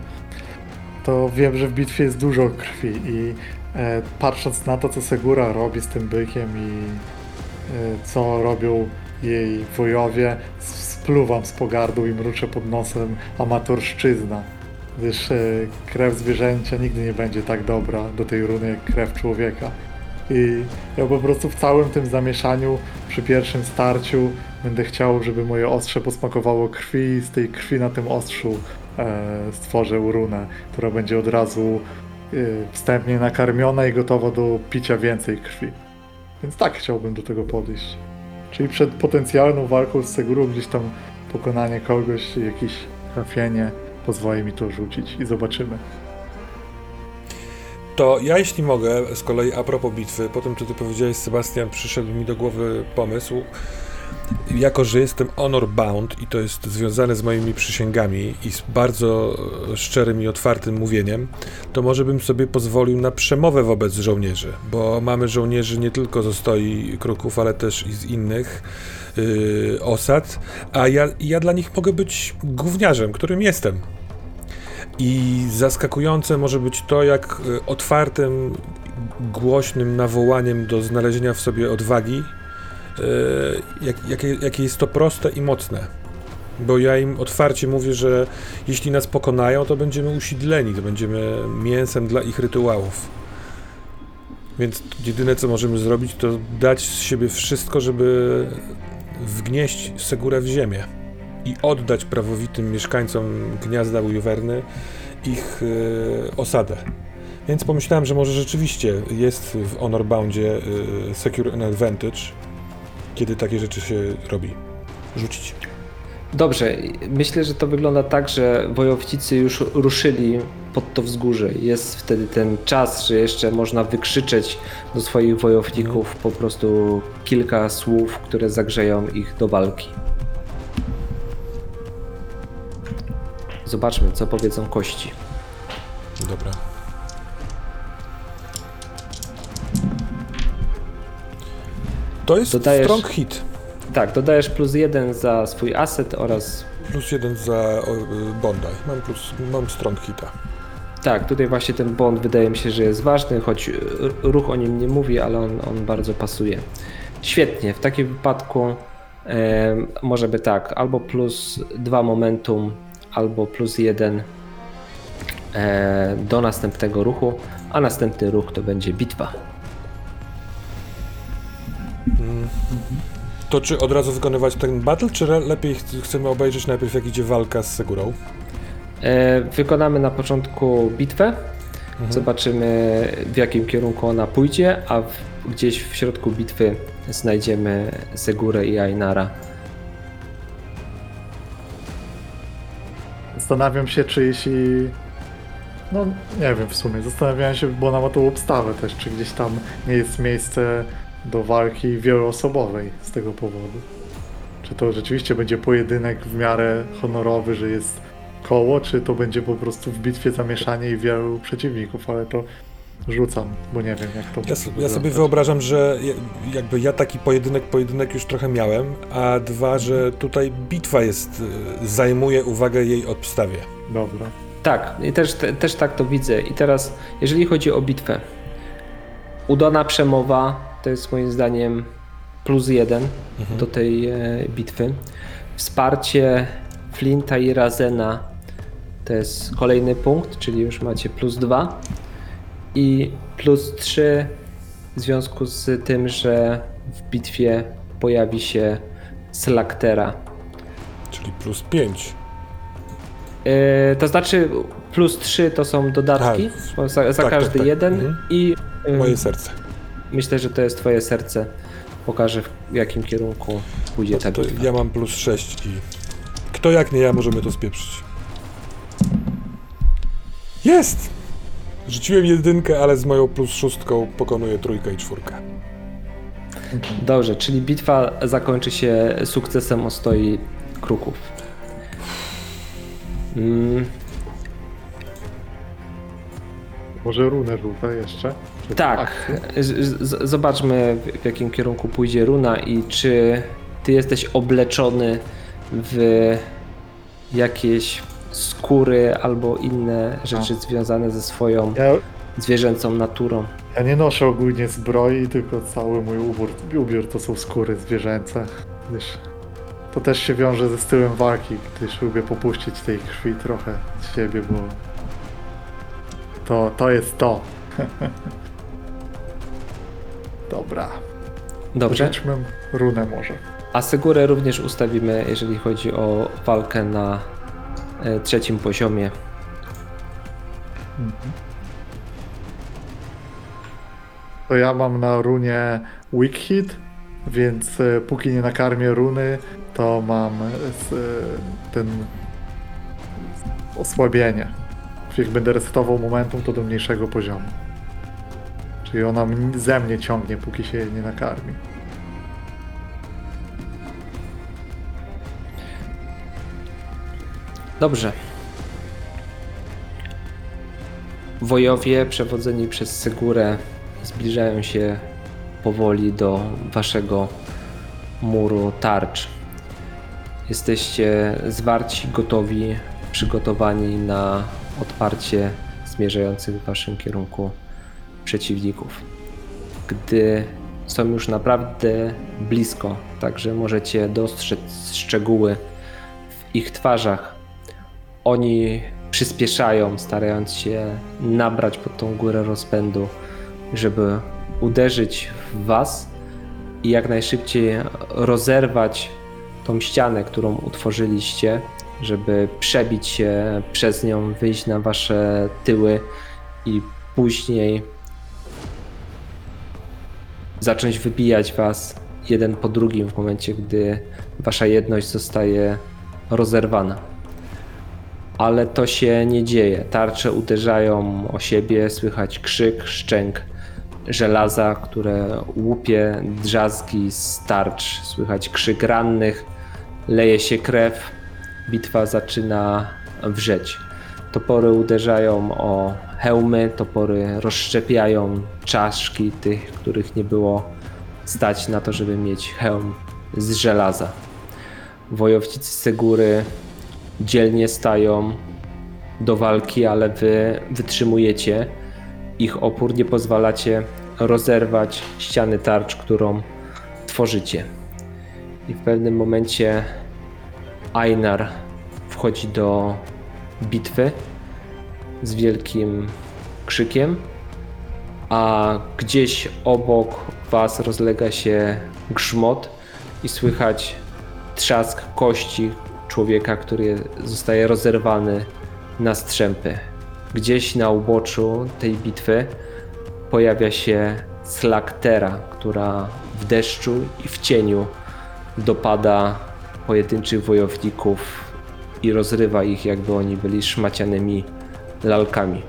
to wiem, że w bitwie jest dużo krwi i e, patrząc na to, co Segura robi z tym bykiem i e, co robią jej wojowie, spluwam z pogardą i mruczę pod nosem amatorszczyzna. Gdyż e, krew zwierzęcia nigdy nie będzie tak dobra do tej runy jak krew człowieka. I ja po prostu w całym tym zamieszaniu, przy pierwszym starciu, będę chciał, żeby moje ostrze posmakowało krwi i z tej krwi na tym ostrzu e, stworzę runę, która będzie od razu e, wstępnie nakarmiona i gotowa do picia więcej krwi. Więc tak chciałbym do tego podejść. Czyli przed potencjalną walką z Segurą gdzieś tam pokonanie kogoś, jakieś trafienie pozwoli mi to rzucić i zobaczymy. To ja, jeśli mogę, z kolei a propos bitwy, po tym, co ty powiedziałeś, Sebastian, przyszedł mi do głowy pomysł. Jako, że jestem honor bound i to jest związane z moimi przysięgami i z bardzo e, szczerym i otwartym mówieniem, to może bym sobie pozwolił na przemowę wobec żołnierzy, bo mamy żołnierzy nie tylko z Ostoi Kruków, ale też i z innych yy, osad, a ja, ja dla nich mogę być gówniarzem, którym jestem. I zaskakujące może być to, jak y, otwartym, głośnym nawołaniem do znalezienia w sobie odwagi, jak, jakie, jakie jest to proste i mocne. Bo ja im otwarcie mówię, że jeśli nas pokonają, to będziemy usidleni, to będziemy mięsem dla ich rytuałów. Więc jedyne, co możemy zrobić, to dać z siebie wszystko, żeby wgnieść Segurę w ziemię i oddać prawowitym mieszkańcom gniazda Ujuwerny ich e, osadę. Więc pomyślałem, że może rzeczywiście jest w Honor Boundzie e, Secure an Advantage, kiedy takie rzeczy się robi. Rzucić. Dobrze, myślę, że to wygląda tak, że wojownicy już ruszyli pod to wzgórze. Jest wtedy ten czas, że jeszcze można wykrzyczeć do swoich wojowników po prostu kilka słów, które zagrzeją ich do walki. Zobaczmy, co powiedzą kości. Dobra. To jest Dodajesz- strong hit. Tak, dodajesz plus jeden za swój asset oraz Plus jeden za y, Bonda. Mam, plus, mam strong hita. Tak, tutaj właśnie ten bond wydaje mi się, że jest ważny, choć r- ruch o nim nie mówi, ale on, on bardzo pasuje. Świetnie, w takim wypadku em, może by tak, albo plus 2 momentum, albo plus 1 e, do następnego ruchu, a następny ruch to będzie bitwa. To czy od razu wykonywać ten battle, czy lepiej ch- chcemy obejrzeć najpierw jak idzie walka z Segurą? E, wykonamy na początku bitwę, zobaczymy w jakim kierunku ona pójdzie, a w, gdzieś w środku bitwy znajdziemy Segurę i Ainara. Zastanawiam się, czy jeśli. No, nie wiem w sumie. Zastanawiałem się, bo ona ma tą obstawę też, czy gdzieś tam nie jest miejsce do walki wieloosobowej z tego powodu. Czy to rzeczywiście będzie pojedynek w miarę honorowy, że jest koło, czy to będzie po prostu w bitwie zamieszanie i wielu przeciwników, ale to rzucam, bo nie wiem jak to Ja, s- ja sobie wyobrażam, że jakby ja taki pojedynek, pojedynek już trochę miałem, a dwa, że tutaj bitwa jest, y, zajmuje uwagę jej obstawie. Dobra. Tak, i też, te, też tak to widzę. I teraz, jeżeli chodzi o bitwę, udana przemowa to jest moim zdaniem plus jeden do tej e, bitwy. Wsparcie Flinta i Razena to jest kolejny punkt, czyli już macie plus dwa. I plus trzy w związku z tym, że w bitwie pojawi się Slaktera. Czyli plus pięć. Yy, to znaczy plus 3 to są dodatki, Tak. za, za Tak, każdy tak, tak. jeden Mhm. i yy, Moje serce. Myślę, że to jest twoje serce. Pokaże w jakim kierunku pójdzie ta To bitwa. ja mam plus 6 i kto jak nie ja możemy to spieprzyć. Jest! Rzuciłem jedynkę, ale z moją plus szóstką pokonuję trójkę i czwórkę. Dobrze, czyli bitwa zakończy się sukcesem ostoi kruków. Mm, Może runę rzucę jeszcze? Tak, akcję? z, zobaczmy w, jakim kierunku pójdzie runa i czy ty jesteś obleczony w jakieś skóry albo inne rzeczy związane ze swoją Ja, zwierzęcą naturą. ja nie noszę ogólnie zbroi, tylko cały mój ubiór, ubiór to są skóry zwierzęce. Gdyż to też się wiąże ze stylem walki, gdyż lubię popuścić tej krwi trochę z siebie, bo to, to jest to. Dobra, Dobrze. rzućmy runę może. A Segurę również ustawimy, jeżeli chodzi o walkę na e, trzecim poziomie. To ja mam na runie weak hit, więc e, póki nie nakarmię runy, to mam e, ten osłabienie. Jak będę resetował momentum, to do mniejszego poziomu. Czyli ona ze mnie ciągnie, póki się nie nakarmi. Dobrze. Wojowie przewodzeni przez Segurę zbliżają się powoli do waszego muru tarcz. Jesteście zwarci, gotowi, przygotowani na odparcie zmierzających w waszym kierunku przeciwników. Gdy są już naprawdę blisko, także możecie dostrzec szczegóły w ich twarzach, oni przyspieszają, starając się nabrać pod tą górę rozpędu, żeby uderzyć w Was i jak najszybciej rozerwać tą ścianę, którą utworzyliście, żeby przebić się przez nią, wyjść na Wasze tyły i później zacząć wybijać Was jeden po drugim w momencie, gdy Wasza jedność zostaje rozerwana ale to się nie dzieje. Tarcze uderzają o siebie, słychać krzyk, szczęk żelaza, które łupie drzazgi z tarcz, słychać krzyk rannych, leje się krew, bitwa zaczyna wrzeć. Topory uderzają o hełmy, topory rozszczepiają czaszki tych, których nie było stać na to, żeby mieć hełm z żelaza. Wojownicy Segury dzielnie stają do walki, ale wy wytrzymujecie ich opór, nie pozwalacie rozerwać ściany tarcz, którą tworzycie. I w pewnym momencie Einar wchodzi do bitwy z wielkim krzykiem, a gdzieś obok was rozlega się grzmot i słychać trzask kości człowieka, który zostaje rozerwany na strzępy. Gdzieś na uboczu tej bitwy pojawia się Slaktera, która w deszczu i w cieniu dopada pojedynczych wojowników i rozrywa ich, jakby oni byli szmacianymi lalkami.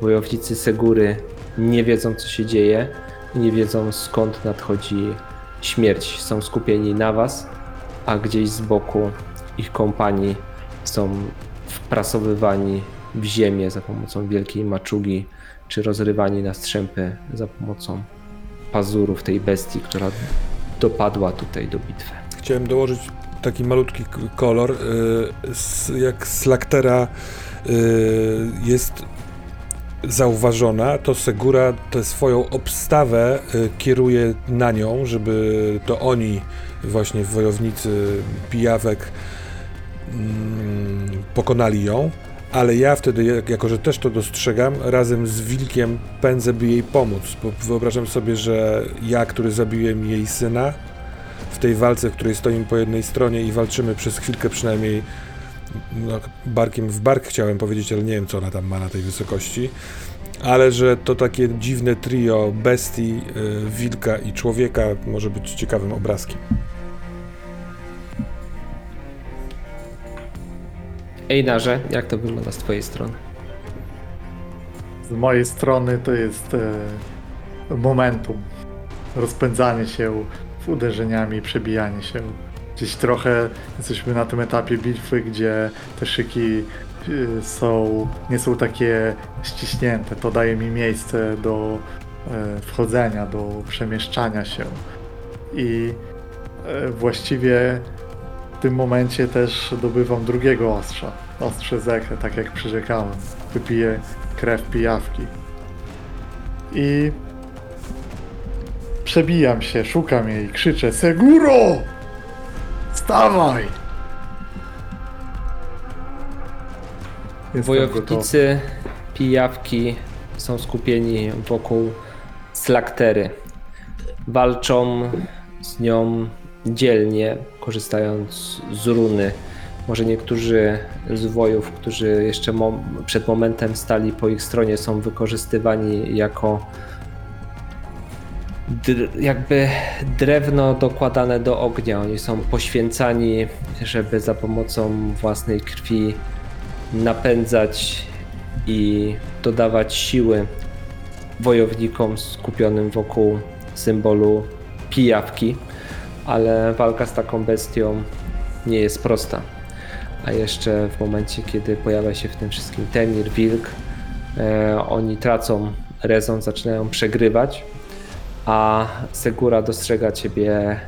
Wojownicy Segury nie wiedzą, co się dzieje, nie wiedzą skąd nadchodzi śmierć. Są skupieni na was, a gdzieś z boku ich kompanii są wprasowywani w ziemię za pomocą wielkiej maczugi, czy rozrywani na strzępy za pomocą pazurów tej bestii, która dopadła tutaj do bitwy. Chciałem dołożyć taki malutki kolor. y, Jak Slaktera y, jest zauważona, to Segura tę swoją obstawę y, kieruje na nią, żeby to oni, właśnie wojownicy pijawek, mm, pokonali ją. Ale ja wtedy, jak- jako że też to dostrzegam, razem z wilkiem pędzę, by jej pomóc. Bo wyobrażam sobie, że ja, który zabiłem jej syna, w tej walce, w której stoimy po jednej stronie i walczymy przez chwilkę przynajmniej barkiem w bark chciałem powiedzieć, ale nie wiem, co ona tam ma na tej wysokości. Ale że to takie dziwne trio bestii, y, wilka i człowieka może być ciekawym obrazkiem. Ejnarze, jak to wygląda z twojej strony? Z mojej strony to jest e, momentum. Rozpędzanie się uderzeniami, przebijanie się. Gdzieś trochę jesteśmy na tym etapie bitwy, gdzie te szyki e, są, nie są takie ściśnięte. To daje mi miejsce do e, wchodzenia, do przemieszczania się. I e, właściwie w tym momencie też dobywam drugiego ostrza. Ostrze Zechę, tak jak przyrzekałem. Wypiję krew pijawki. I przebijam się, szukam jej, krzyczę Seguro! Stawaj! Jestem gotowy. Wojownicy pijawki są skupieni wokół slaktery. Walczą z nią dzielnie, korzystając z runy. Może niektórzy z wojów, którzy jeszcze mom- przed momentem stali po ich stronie, są wykorzystywani jako jakby drewno dokładane do ognia. Oni są poświęcani, żeby za pomocą własnej krwi napędzać i dodawać siły wojownikom skupionym wokół symbolu pijawki, ale walka z taką bestią nie jest prosta. A jeszcze w momencie, kiedy pojawia się w tym wszystkim Temir, Wilk, e, oni tracą rezon, zaczynają przegrywać, a Segura dostrzega ciebie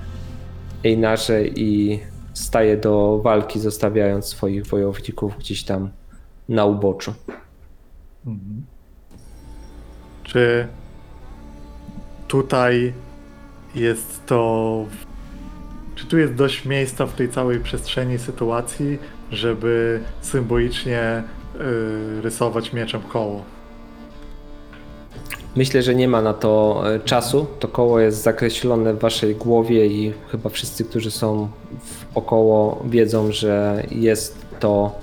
Einarze i staje do walki, zostawiając swoich wojowników gdzieś tam na uboczu. Mhm. Czy tutaj jest to. Czy tu jest dość miejsca w tej całej przestrzeni sytuacji, żeby symbolicznie y, rysować mieczem koło? Myślę, że nie ma na to e, czasu. To koło jest zakreślone w waszej głowie i chyba wszyscy, którzy są w około wiedzą, że jest to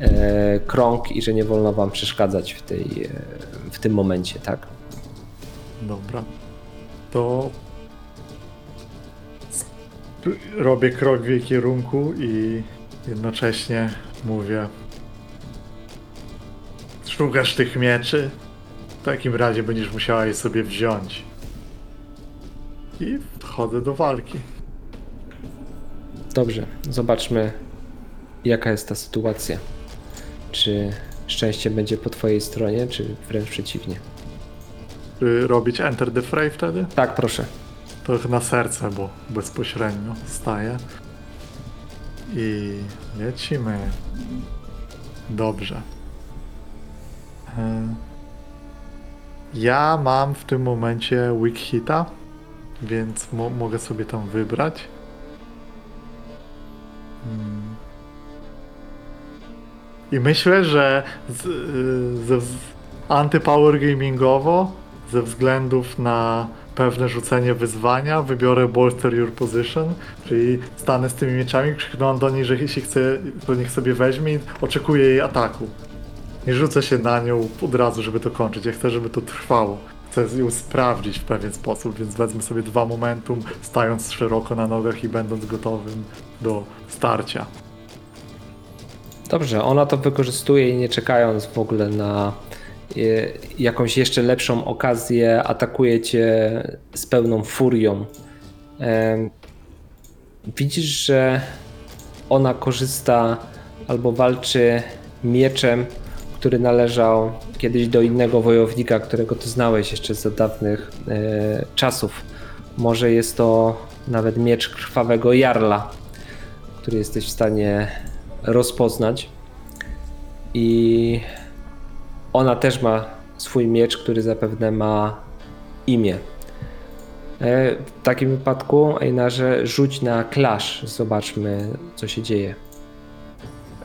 e, krąg i że nie wolno wam przeszkadzać w, tej, e, w tym momencie, tak? Dobra. To robię krok w jej kierunku i jednocześnie mówię: Szukasz tych mieczy? W takim razie będziesz musiała je sobie wziąć. I wchodzę do walki. Dobrze, zobaczmy, jaka jest ta sytuacja. Czy szczęście będzie po twojej stronie, czy wręcz przeciwnie? Czy robić Enter the Fray wtedy? Tak, proszę. To na serce, bo bezpośrednio staję. I lecimy. Dobrze. E, Ja mam w tym momencie weak hita, więc mo- mogę sobie tam wybrać. Hmm. I myślę, że z, y, ze, wz- antypower gamingowo, ze względów na pewne rzucenie wyzwania, wybiorę bolster your position, czyli stanę z tymi mieczami, krzyknąłem do niej, że jeśli chce, to niech sobie weźmie i oczekuję jej ataku. Nie rzucę się na nią od razu, żeby to kończyć. Ja chcę, żeby to trwało. Chcę ją sprawdzić w pewien sposób, więc wezmę sobie dwa momentum, stając szeroko na nogach i będąc gotowym do starcia. Dobrze, ona to wykorzystuje i nie czekając w ogóle na e, jakąś jeszcze lepszą okazję, atakuje cię z pełną furią. Widzisz, że ona korzysta albo walczy mieczem, który należał kiedyś do innego wojownika, którego ty znałeś jeszcze za dawnych e, czasów. Może jest to nawet miecz krwawego jarla, który jesteś w stanie rozpoznać. I ona też ma swój miecz, który zapewne ma imię. E, W takim wypadku, Einarze, rzuć na clash. Zobaczmy, co się dzieje.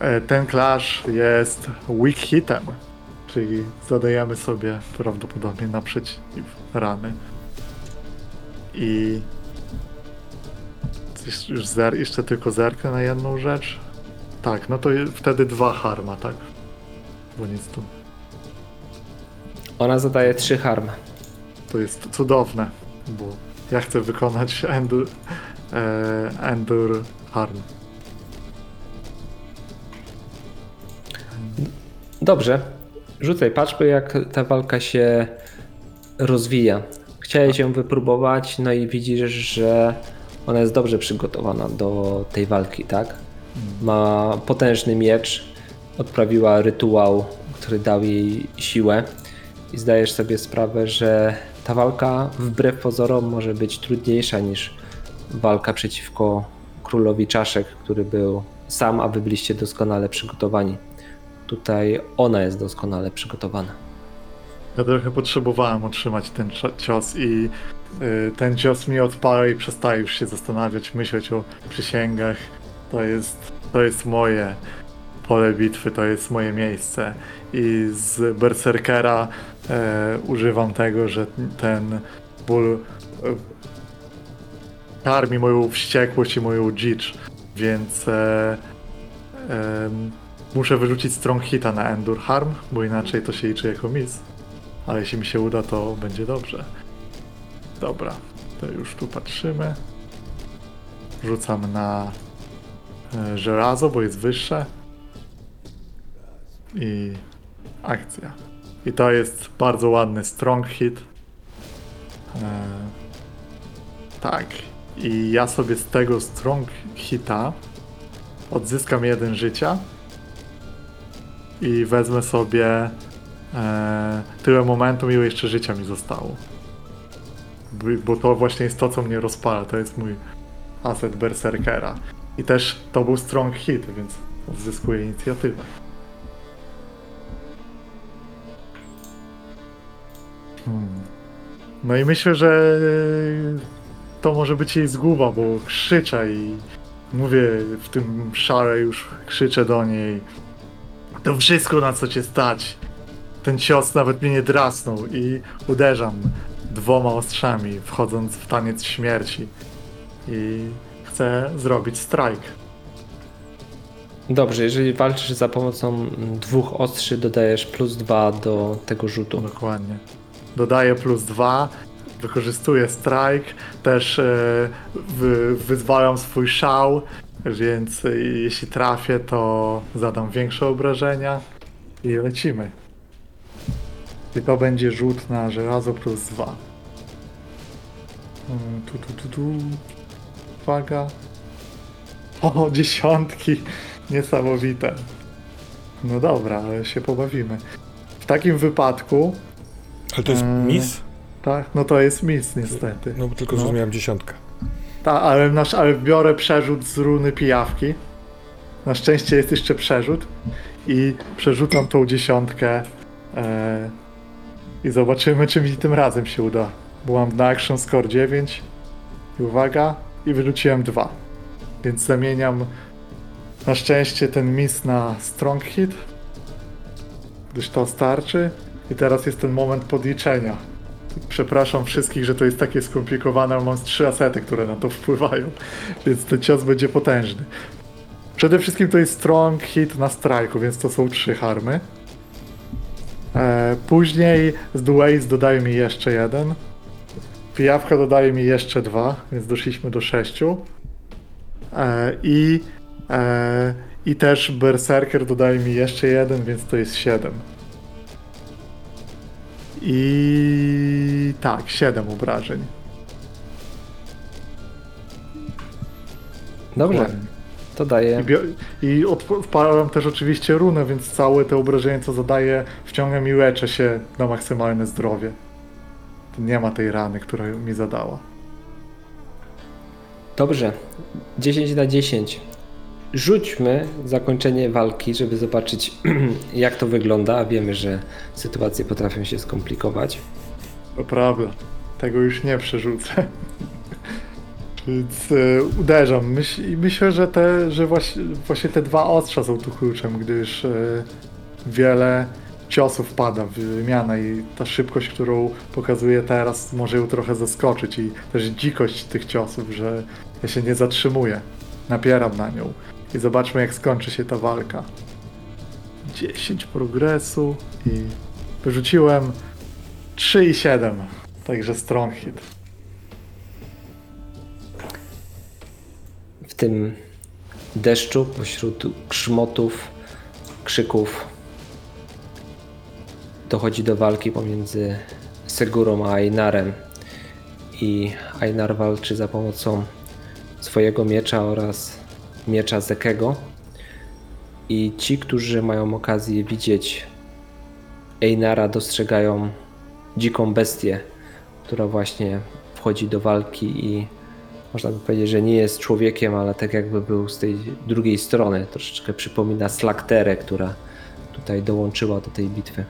E, Ten clash jest weak hitem, czyli zadajemy sobie prawdopodobnie naprzeciw rany. I już zer- jeszcze tylko zerknę na jedną rzecz. Tak, no to wtedy dwa harma, tak? Bo nic tu. Ona zadaje 3 harm. To jest cudowne, bo ja chcę wykonać Endur, e, endur Harm. Dobrze. Rzucaj, patrzmy jak ta walka się rozwija. Chciałeś ją wypróbować, no i widzisz, że ona jest dobrze przygotowana do tej walki, tak? Ma potężny miecz, odprawiła rytuał, który dał jej siłę i zdajesz sobie sprawę, że ta walka wbrew pozorom może być trudniejsza niż walka przeciwko królowi czaszek, który był sam, a wy byliście doskonale przygotowani. Tutaj ona jest doskonale przygotowana. Ja trochę potrzebowałem otrzymać ten cio- cios i y, ten cios mi odpala i przestaję już się zastanawiać, myśleć o przysięgach. To jest, to jest moje pole bitwy, to jest moje miejsce. I z Berserkera e, używam tego, że ten ból e, karmi moją wściekłość i moją dzicz, więc e, em, muszę wyrzucić strong hita na Endur Harm, bo inaczej to się liczy jako miss. Ale jeśli mi się uda, to będzie dobrze. Dobra, to już tu patrzymy. Rzucam na e, żelazo, bo jest wyższe. I akcja. I to jest bardzo ładny strong hit. E, tak. I ja sobie z tego strong hita odzyskam jeden życia i wezmę sobie e, tyle momentum, ile jeszcze życia mi zostało. Bo, bo to właśnie jest to, co mnie rozpala. To jest mój aset Berserkera. I też to był strong hit, więc odzyskuję inicjatywę. Hmm. No i myślę, że to może być jej zguba, bo krzyczę i mówię w tym szale już krzyczę do niej. To wszystko na co cię stać. Ten cios nawet mnie nie drasnął i uderzam dwoma ostrzami, wchodząc w taniec śmierci. I chcę zrobić strike. Dobrze, jeżeli walczysz za pomocą dwóch ostrzy, dodajesz plus dwa do tego rzutu. Dokładnie. Dodaję plus dwa, wykorzystuję strike, też e, wy, wyzwalam swój szał, więc e, jeśli trafię, to zadam większe obrażenia i lecimy. I to będzie rzut na żelazo plus dwa. Mm, Tu, tu, tu, tu. Uwaga. O, dziesiątki. Niesamowite. No dobra, ale się pobawimy. W takim wypadku Ale to jest Mm. miss? tak, no to jest mis niestety. No bo tylko No. zrozumiałem dziesiątkę. Ta, ale, nasz, ale biorę przerzut z runy pijawki. Na szczęście jest jeszcze przerzut. I przerzucam tą dziesiątkę. E, I zobaczymy, czy mi tym razem się uda. Byłam na action score 9. I uwaga, i wyrzuciłem 2. Więc zamieniam na szczęście ten mis na strong hit. Gdyż to starczy. I teraz jest ten moment podliczenia. Przepraszam wszystkich, że to jest takie skomplikowane, ale mam trzy asety, które na to wpływają, więc ten cios będzie potężny. Przede wszystkim to jest strong hit na strajku, więc to są trzy harmy. E, później z Duace dodaje mi jeszcze jeden. Pijawka dodaje mi jeszcze dwa, więc doszliśmy do sześciu. E, I e, i też Berserker dodaje mi jeszcze jeden, więc to jest siedem. I tak, 7 obrażeń. Dobrze, to daje. I, bio- i odp- wpalam też oczywiście runę, więc całe te obrażenia, co zadaję, wciągam i leczę się na maksymalne zdrowie. Nie ma tej rany, która mi zadała. Dobrze, 10 na 10. Rzućmy zakończenie walki, żeby zobaczyć, jak to wygląda. Wiemy, że sytuacje potrafią się skomplikować. To prawda. Tego już nie przerzucę. Więc e, uderzam. I myślę, że, te, że właśnie, właśnie te dwa ostrza są tu kluczem, gdyż e, wiele ciosów pada w wymianę i ta szybkość, którą pokazuję teraz, może ją trochę zaskoczyć i też dzikość tych ciosów, że ja się nie zatrzymuję. Napieram na nią. I zobaczmy jak skończy się ta walka. 10 progresu i wyrzuciłem 3 i 7. Także strong hit. W tym deszczu, pośród grzmotów, krzyków, dochodzi do walki pomiędzy Segurą a Einarem. I Einar walczy za pomocą swojego miecza oraz miecza Zekego. I ci, którzy mają okazję widzieć Einara, dostrzegają dziką bestię, która właśnie wchodzi do walki i można by powiedzieć, że nie jest człowiekiem, ale tak jakby był z tej drugiej strony. Troszeczkę przypomina Slakterę, która tutaj dołączyła do tej bitwy.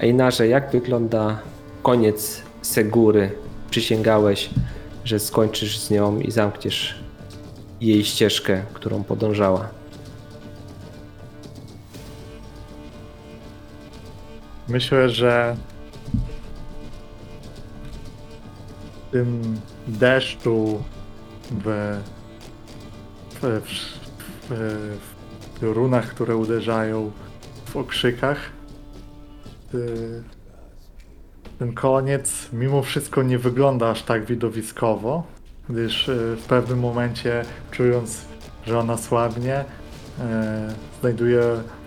Einarze, jak wygląda koniec Segury? Przysięgałeś, że skończysz z nią i zamkniesz jej ścieżkę, którą podążała. Myślę, że w tym deszczu, w, w, w, w, piorunach, które uderzają w okrzykach, y, ten koniec mimo wszystko nie wygląda aż tak widowiskowo, gdyż y, w pewnym momencie czując, że ona słabnie, y, znajduje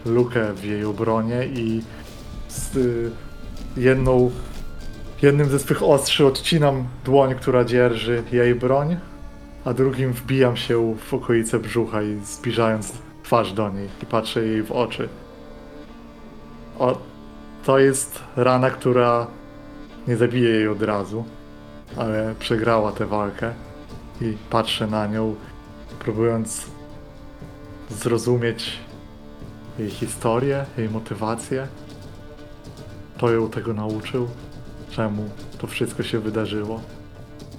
lukę w jej obronie i z y, jedną, jednym ze swych ostrzy odcinam dłoń, która dzierży jej broń, a drugim wbijam się w okolice brzucha i zbliżając twarz do niej i patrzę jej w oczy. O, to jest rana, która nie zabije jej od razu, ale przegrała tę walkę i patrzę na nią, próbując zrozumieć jej historię, jej motywację kto ją tego nauczył, czemu to wszystko się wydarzyło.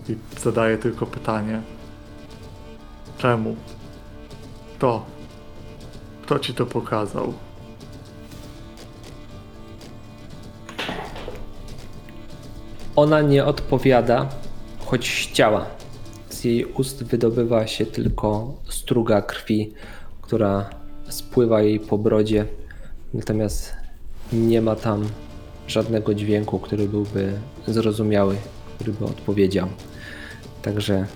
I zadaję tylko pytanie, czemu? Kto? Kto ci to pokazał? Ona nie odpowiada, choć chciała. Jej ust wydobywa się tylko struga krwi, która spływa jej po brodzie, natomiast nie ma tam żadnego dźwięku, który byłby zrozumiały, który by odpowiedział. Także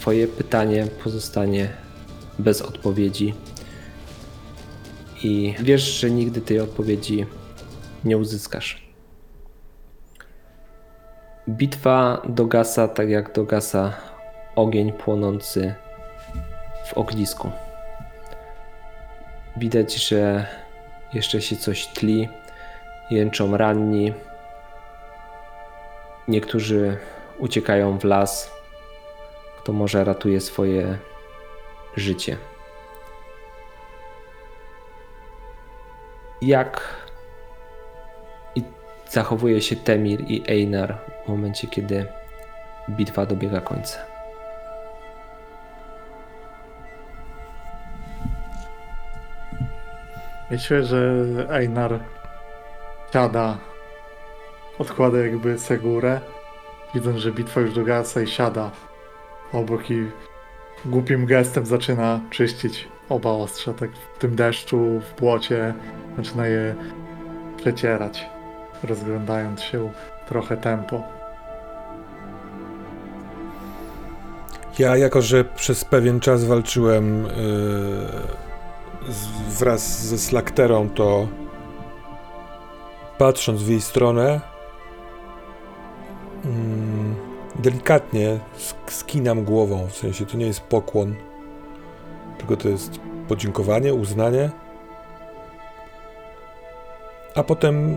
Twoje pytanie pozostanie bez odpowiedzi. I wiesz, że nigdy tej odpowiedzi nie uzyskasz. Bitwa dogasa tak jak dogasa ogień płonący w ognisku. Widać, że jeszcze się coś tli, jęczą ranni. Niektórzy uciekają w las. Kto może ratuje swoje życie. Jak i zachowuje się Temir i Einar w momencie, kiedy bitwa dobiega końca. Myślę, że Einar siada, odkłada jakby segurę, widząc, że bitwa już dogasa i siada obok i głupim gestem zaczyna czyścić oba ostrza, tak w tym deszczu, w błocie, zaczyna je przecierać, rozglądając się trochę tempo. Ja, jako że przez pewien czas walczyłem yy, z, wraz ze Slakterą, to patrząc w jej stronę, mm, delikatnie sk- skinam głową. W sensie to nie jest pokłon, tylko to jest podziękowanie, uznanie. A potem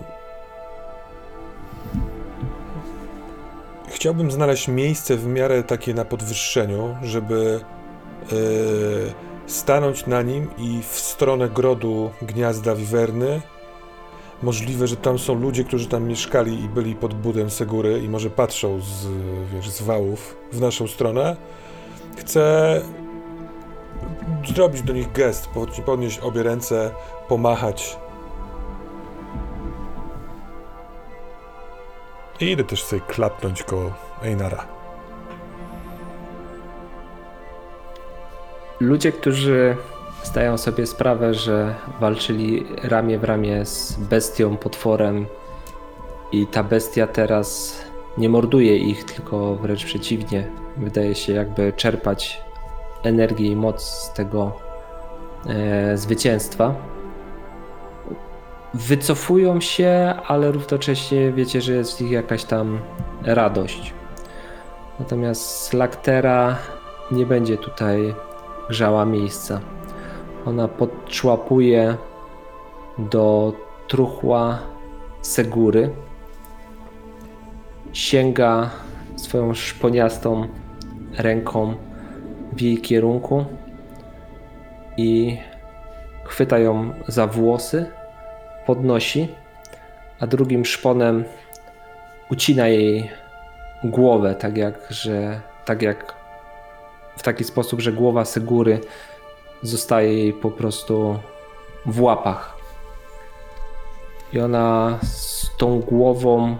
chciałbym znaleźć miejsce w miarę takie na podwyższeniu, żeby e, stanąć na nim i w stronę grodu gniazda wiwerny. Możliwe, że tam są ludzie, którzy tam mieszkali i byli pod budem Segury i może patrzą z, wiesz, z wałów w naszą stronę. Chcę zrobić do nich gest, pod- podnieść obie ręce, pomachać. I idę też sobie klapnąć koło Einara. Ludzie, którzy zdają sobie sprawę, że walczyli ramię w ramię z bestią, potworem i ta bestia teraz nie morduje ich, tylko wręcz przeciwnie. Wydaje się jakby czerpać energię i moc z tego e, zwycięstwa. Wycofują się, ale równocześnie wiecie, że jest w nich jakaś tam radość. Natomiast Laktera nie będzie tutaj grzała miejsca. Ona podczłapuje do truchła Segury. Sięga swoją szponiastą ręką w jej kierunku i chwyta ją za włosy, podnosi, a drugim szponem ucina jej głowę, tak jak, że, tak jak taki sposób, że głowa Segury zostaje jej po prostu w łapach. I ona z tą głową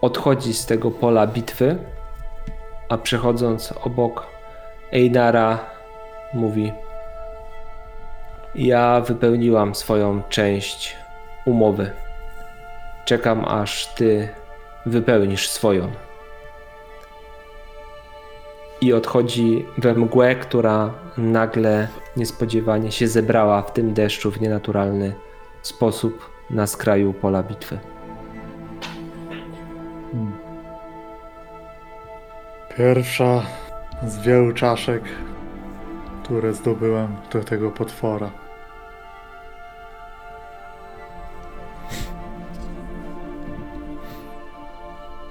odchodzi z tego pola bitwy, a przechodząc obok Einara mówi: Ja wypełniłam swoją część umowy. Czekam aż ty wypełnisz swoją. I odchodzi we mgłę, która nagle, niespodziewanie się zebrała w tym deszczu w nienaturalny sposób na skraju pola bitwy. Pierwsza z wielu czaszek, które zdobyłem do tego potwora.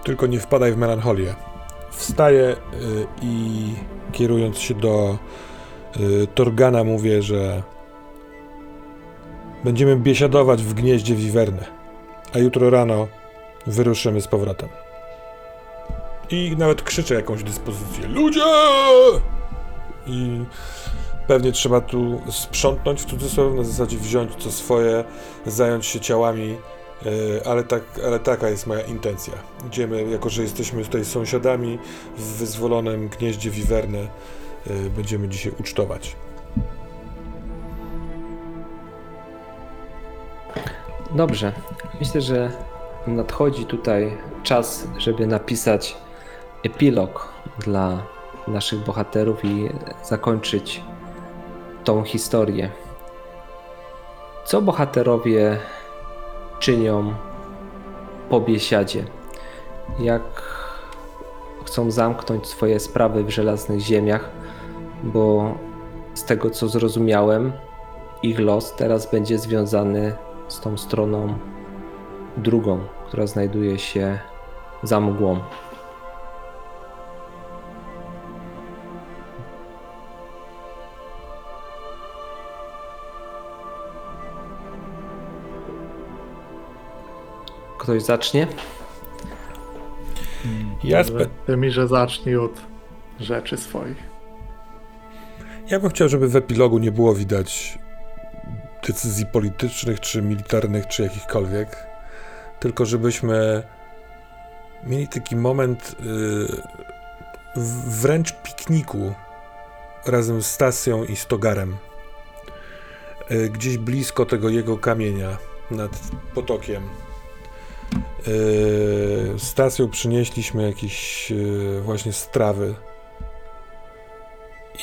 Tylko nie wpadaj w melancholię. Wstaję y, i kierując się do y, Torgana mówię, że będziemy biesiadować w gnieździe wiwerny, a jutro rano wyruszymy z powrotem. I nawet krzyczę jakąś dyspozycję. Ludzie! I pewnie trzeba tu sprzątnąć w cudzysłowie, na zasadzie wziąć co swoje, zająć się ciałami, ale, tak, ale taka jest moja intencja. Idziemy, jako że jesteśmy tutaj sąsiadami w wyzwolonym gnieździe wiwerne, e, będziemy dzisiaj ucztować. Dobrze. Myślę, że nadchodzi tutaj czas, żeby napisać epilog dla naszych bohaterów i zakończyć tą historię. Co bohaterowie czynią po biesiadzie? Jak chcą zamknąć swoje sprawy w żelaznych ziemiach, bo z tego co zrozumiałem, ich los teraz będzie związany z tą stroną drugą, która znajduje się za mgłą. Ktoś zacznie? Ja, spe- że zacznij od rzeczy swoich. ja bym chciał, żeby w epilogu nie było widać decyzji politycznych, czy militarnych, czy jakichkolwiek, tylko żebyśmy mieli taki moment yy, wręcz pikniku razem z Stacją i Stogarem. Yy, gdzieś blisko tego jego kamienia nad potokiem. Yy, Stacją przynieśliśmy jakieś yy, właśnie strawy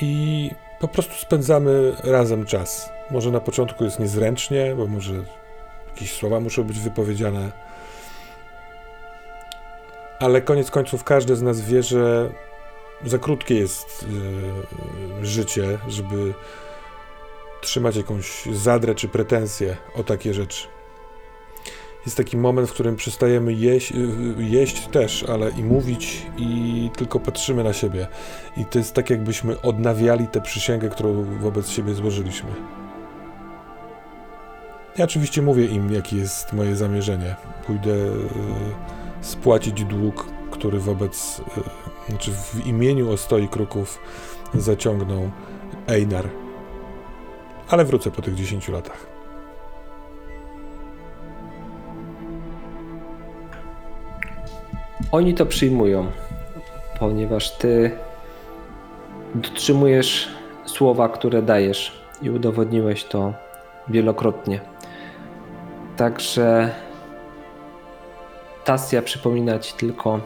i po prostu spędzamy razem czas. Może na początku jest niezręcznie, bo może jakieś słowa muszą być wypowiedziane, ale koniec końców każdy z nas wie, że za krótkie jest yy, życie, żeby trzymać jakąś zadrę czy pretensję o takie rzeczy. Jest taki moment, w którym przestajemy jeść, yy, jeść też, ale i mówić, i tylko patrzymy na siebie. I to jest tak, jakbyśmy odnawiali tę przysięgę, którą wobec siebie złożyliśmy. Ja oczywiście mówię im, jakie jest moje zamierzenie. Pójdę y, spłacić dług, który wobec, y, znaczy w imieniu Ostoi Kruków zaciągnął Einar. Ale wrócę po tych 10 latach. Oni to przyjmują, ponieważ ty dotrzymujesz słowa, które dajesz i udowodniłeś to wielokrotnie. Także Tasja przypomina ci tylko,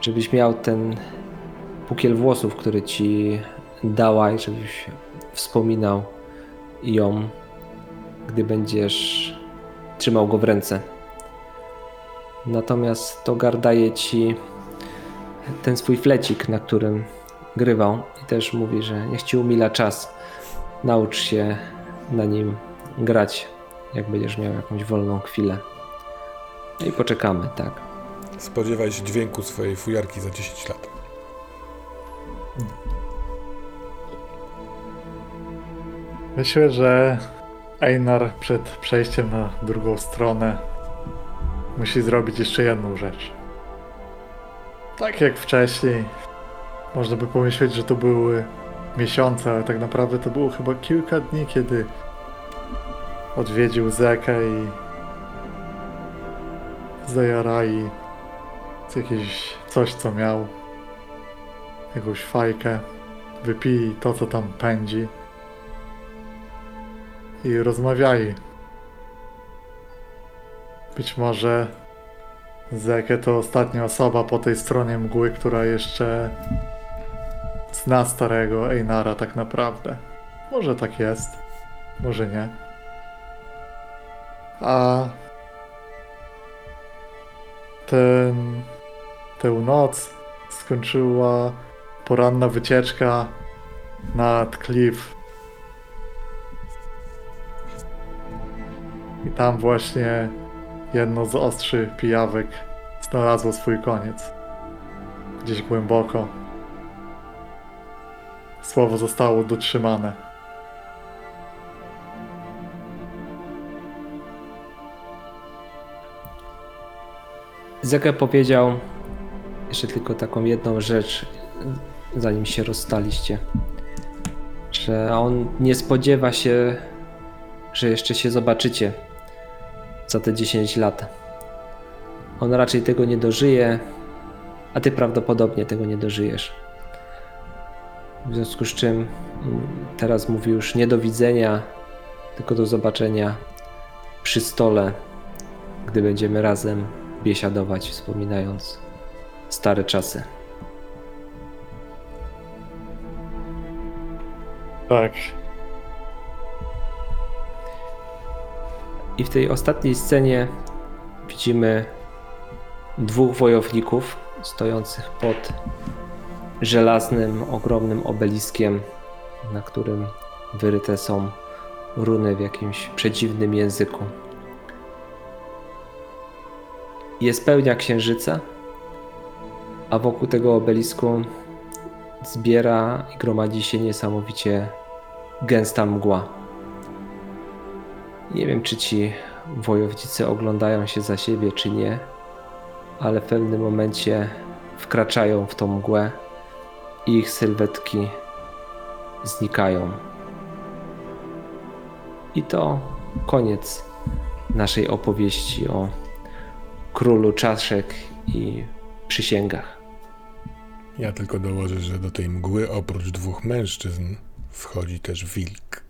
żebyś miał ten pukiel włosów, który ci dała i żebyś wspominał ją, gdy będziesz trzymał go w ręce. Natomiast Togar daje ci ten swój flecik, na którym grywał i też mówi, że niech ci umila czas. Naucz się na nim grać, jak będziesz miał jakąś wolną chwilę. No i poczekamy, tak. Spodziewaj się dźwięku swojej fujarki za 10 lat. Myślę, że Einar przed przejściem na drugą stronę musi zrobić jeszcze jedną rzecz. Tak jak wcześniej, można by pomyśleć, że to były miesiące, ale tak naprawdę to było chyba kilka dni, kiedy odwiedził Zekę i Zajarai jakieś coś, co miał, jakąś fajkę, wypili to, co tam pędzi i rozmawiali. Być może Zeke to ostatnia osoba po tej stronie mgły, która jeszcze zna starego Einara tak naprawdę. Może tak jest, może nie. A ten, tę noc skończyła poranna wycieczka nad Cliff I tam właśnie jedno z ostrzy pijawek znalazło swój koniec. Gdzieś głęboko. Słowo zostało dotrzymane. Zeke powiedział jeszcze tylko taką jedną rzecz, zanim się rozstaliście. Że on nie spodziewa się, że jeszcze się zobaczycie za te 10 lat. On raczej tego nie dożyje, a ty prawdopodobnie tego nie dożyjesz. W związku z czym mm, teraz mówi już nie do widzenia, tylko do zobaczenia przy stole, gdy będziemy razem biesiadować, wspominając stare czasy. Tak. I w tej ostatniej scenie widzimy dwóch wojowników stojących pod żelaznym, ogromnym obeliskiem, na którym wyryte są runy w jakimś przedziwnym języku. Jest pełnia księżyca, a wokół tego obelisku zbiera i gromadzi się niesamowicie gęsta mgła. Nie wiem, czy ci wojownicy oglądają się za siebie, czy nie, ale w pewnym momencie wkraczają w tą mgłę i ich sylwetki znikają. I to koniec naszej opowieści o królu czaszek i przysięgach. Ja tylko dołożę, że do tej mgły oprócz dwóch mężczyzn wchodzi też wilk.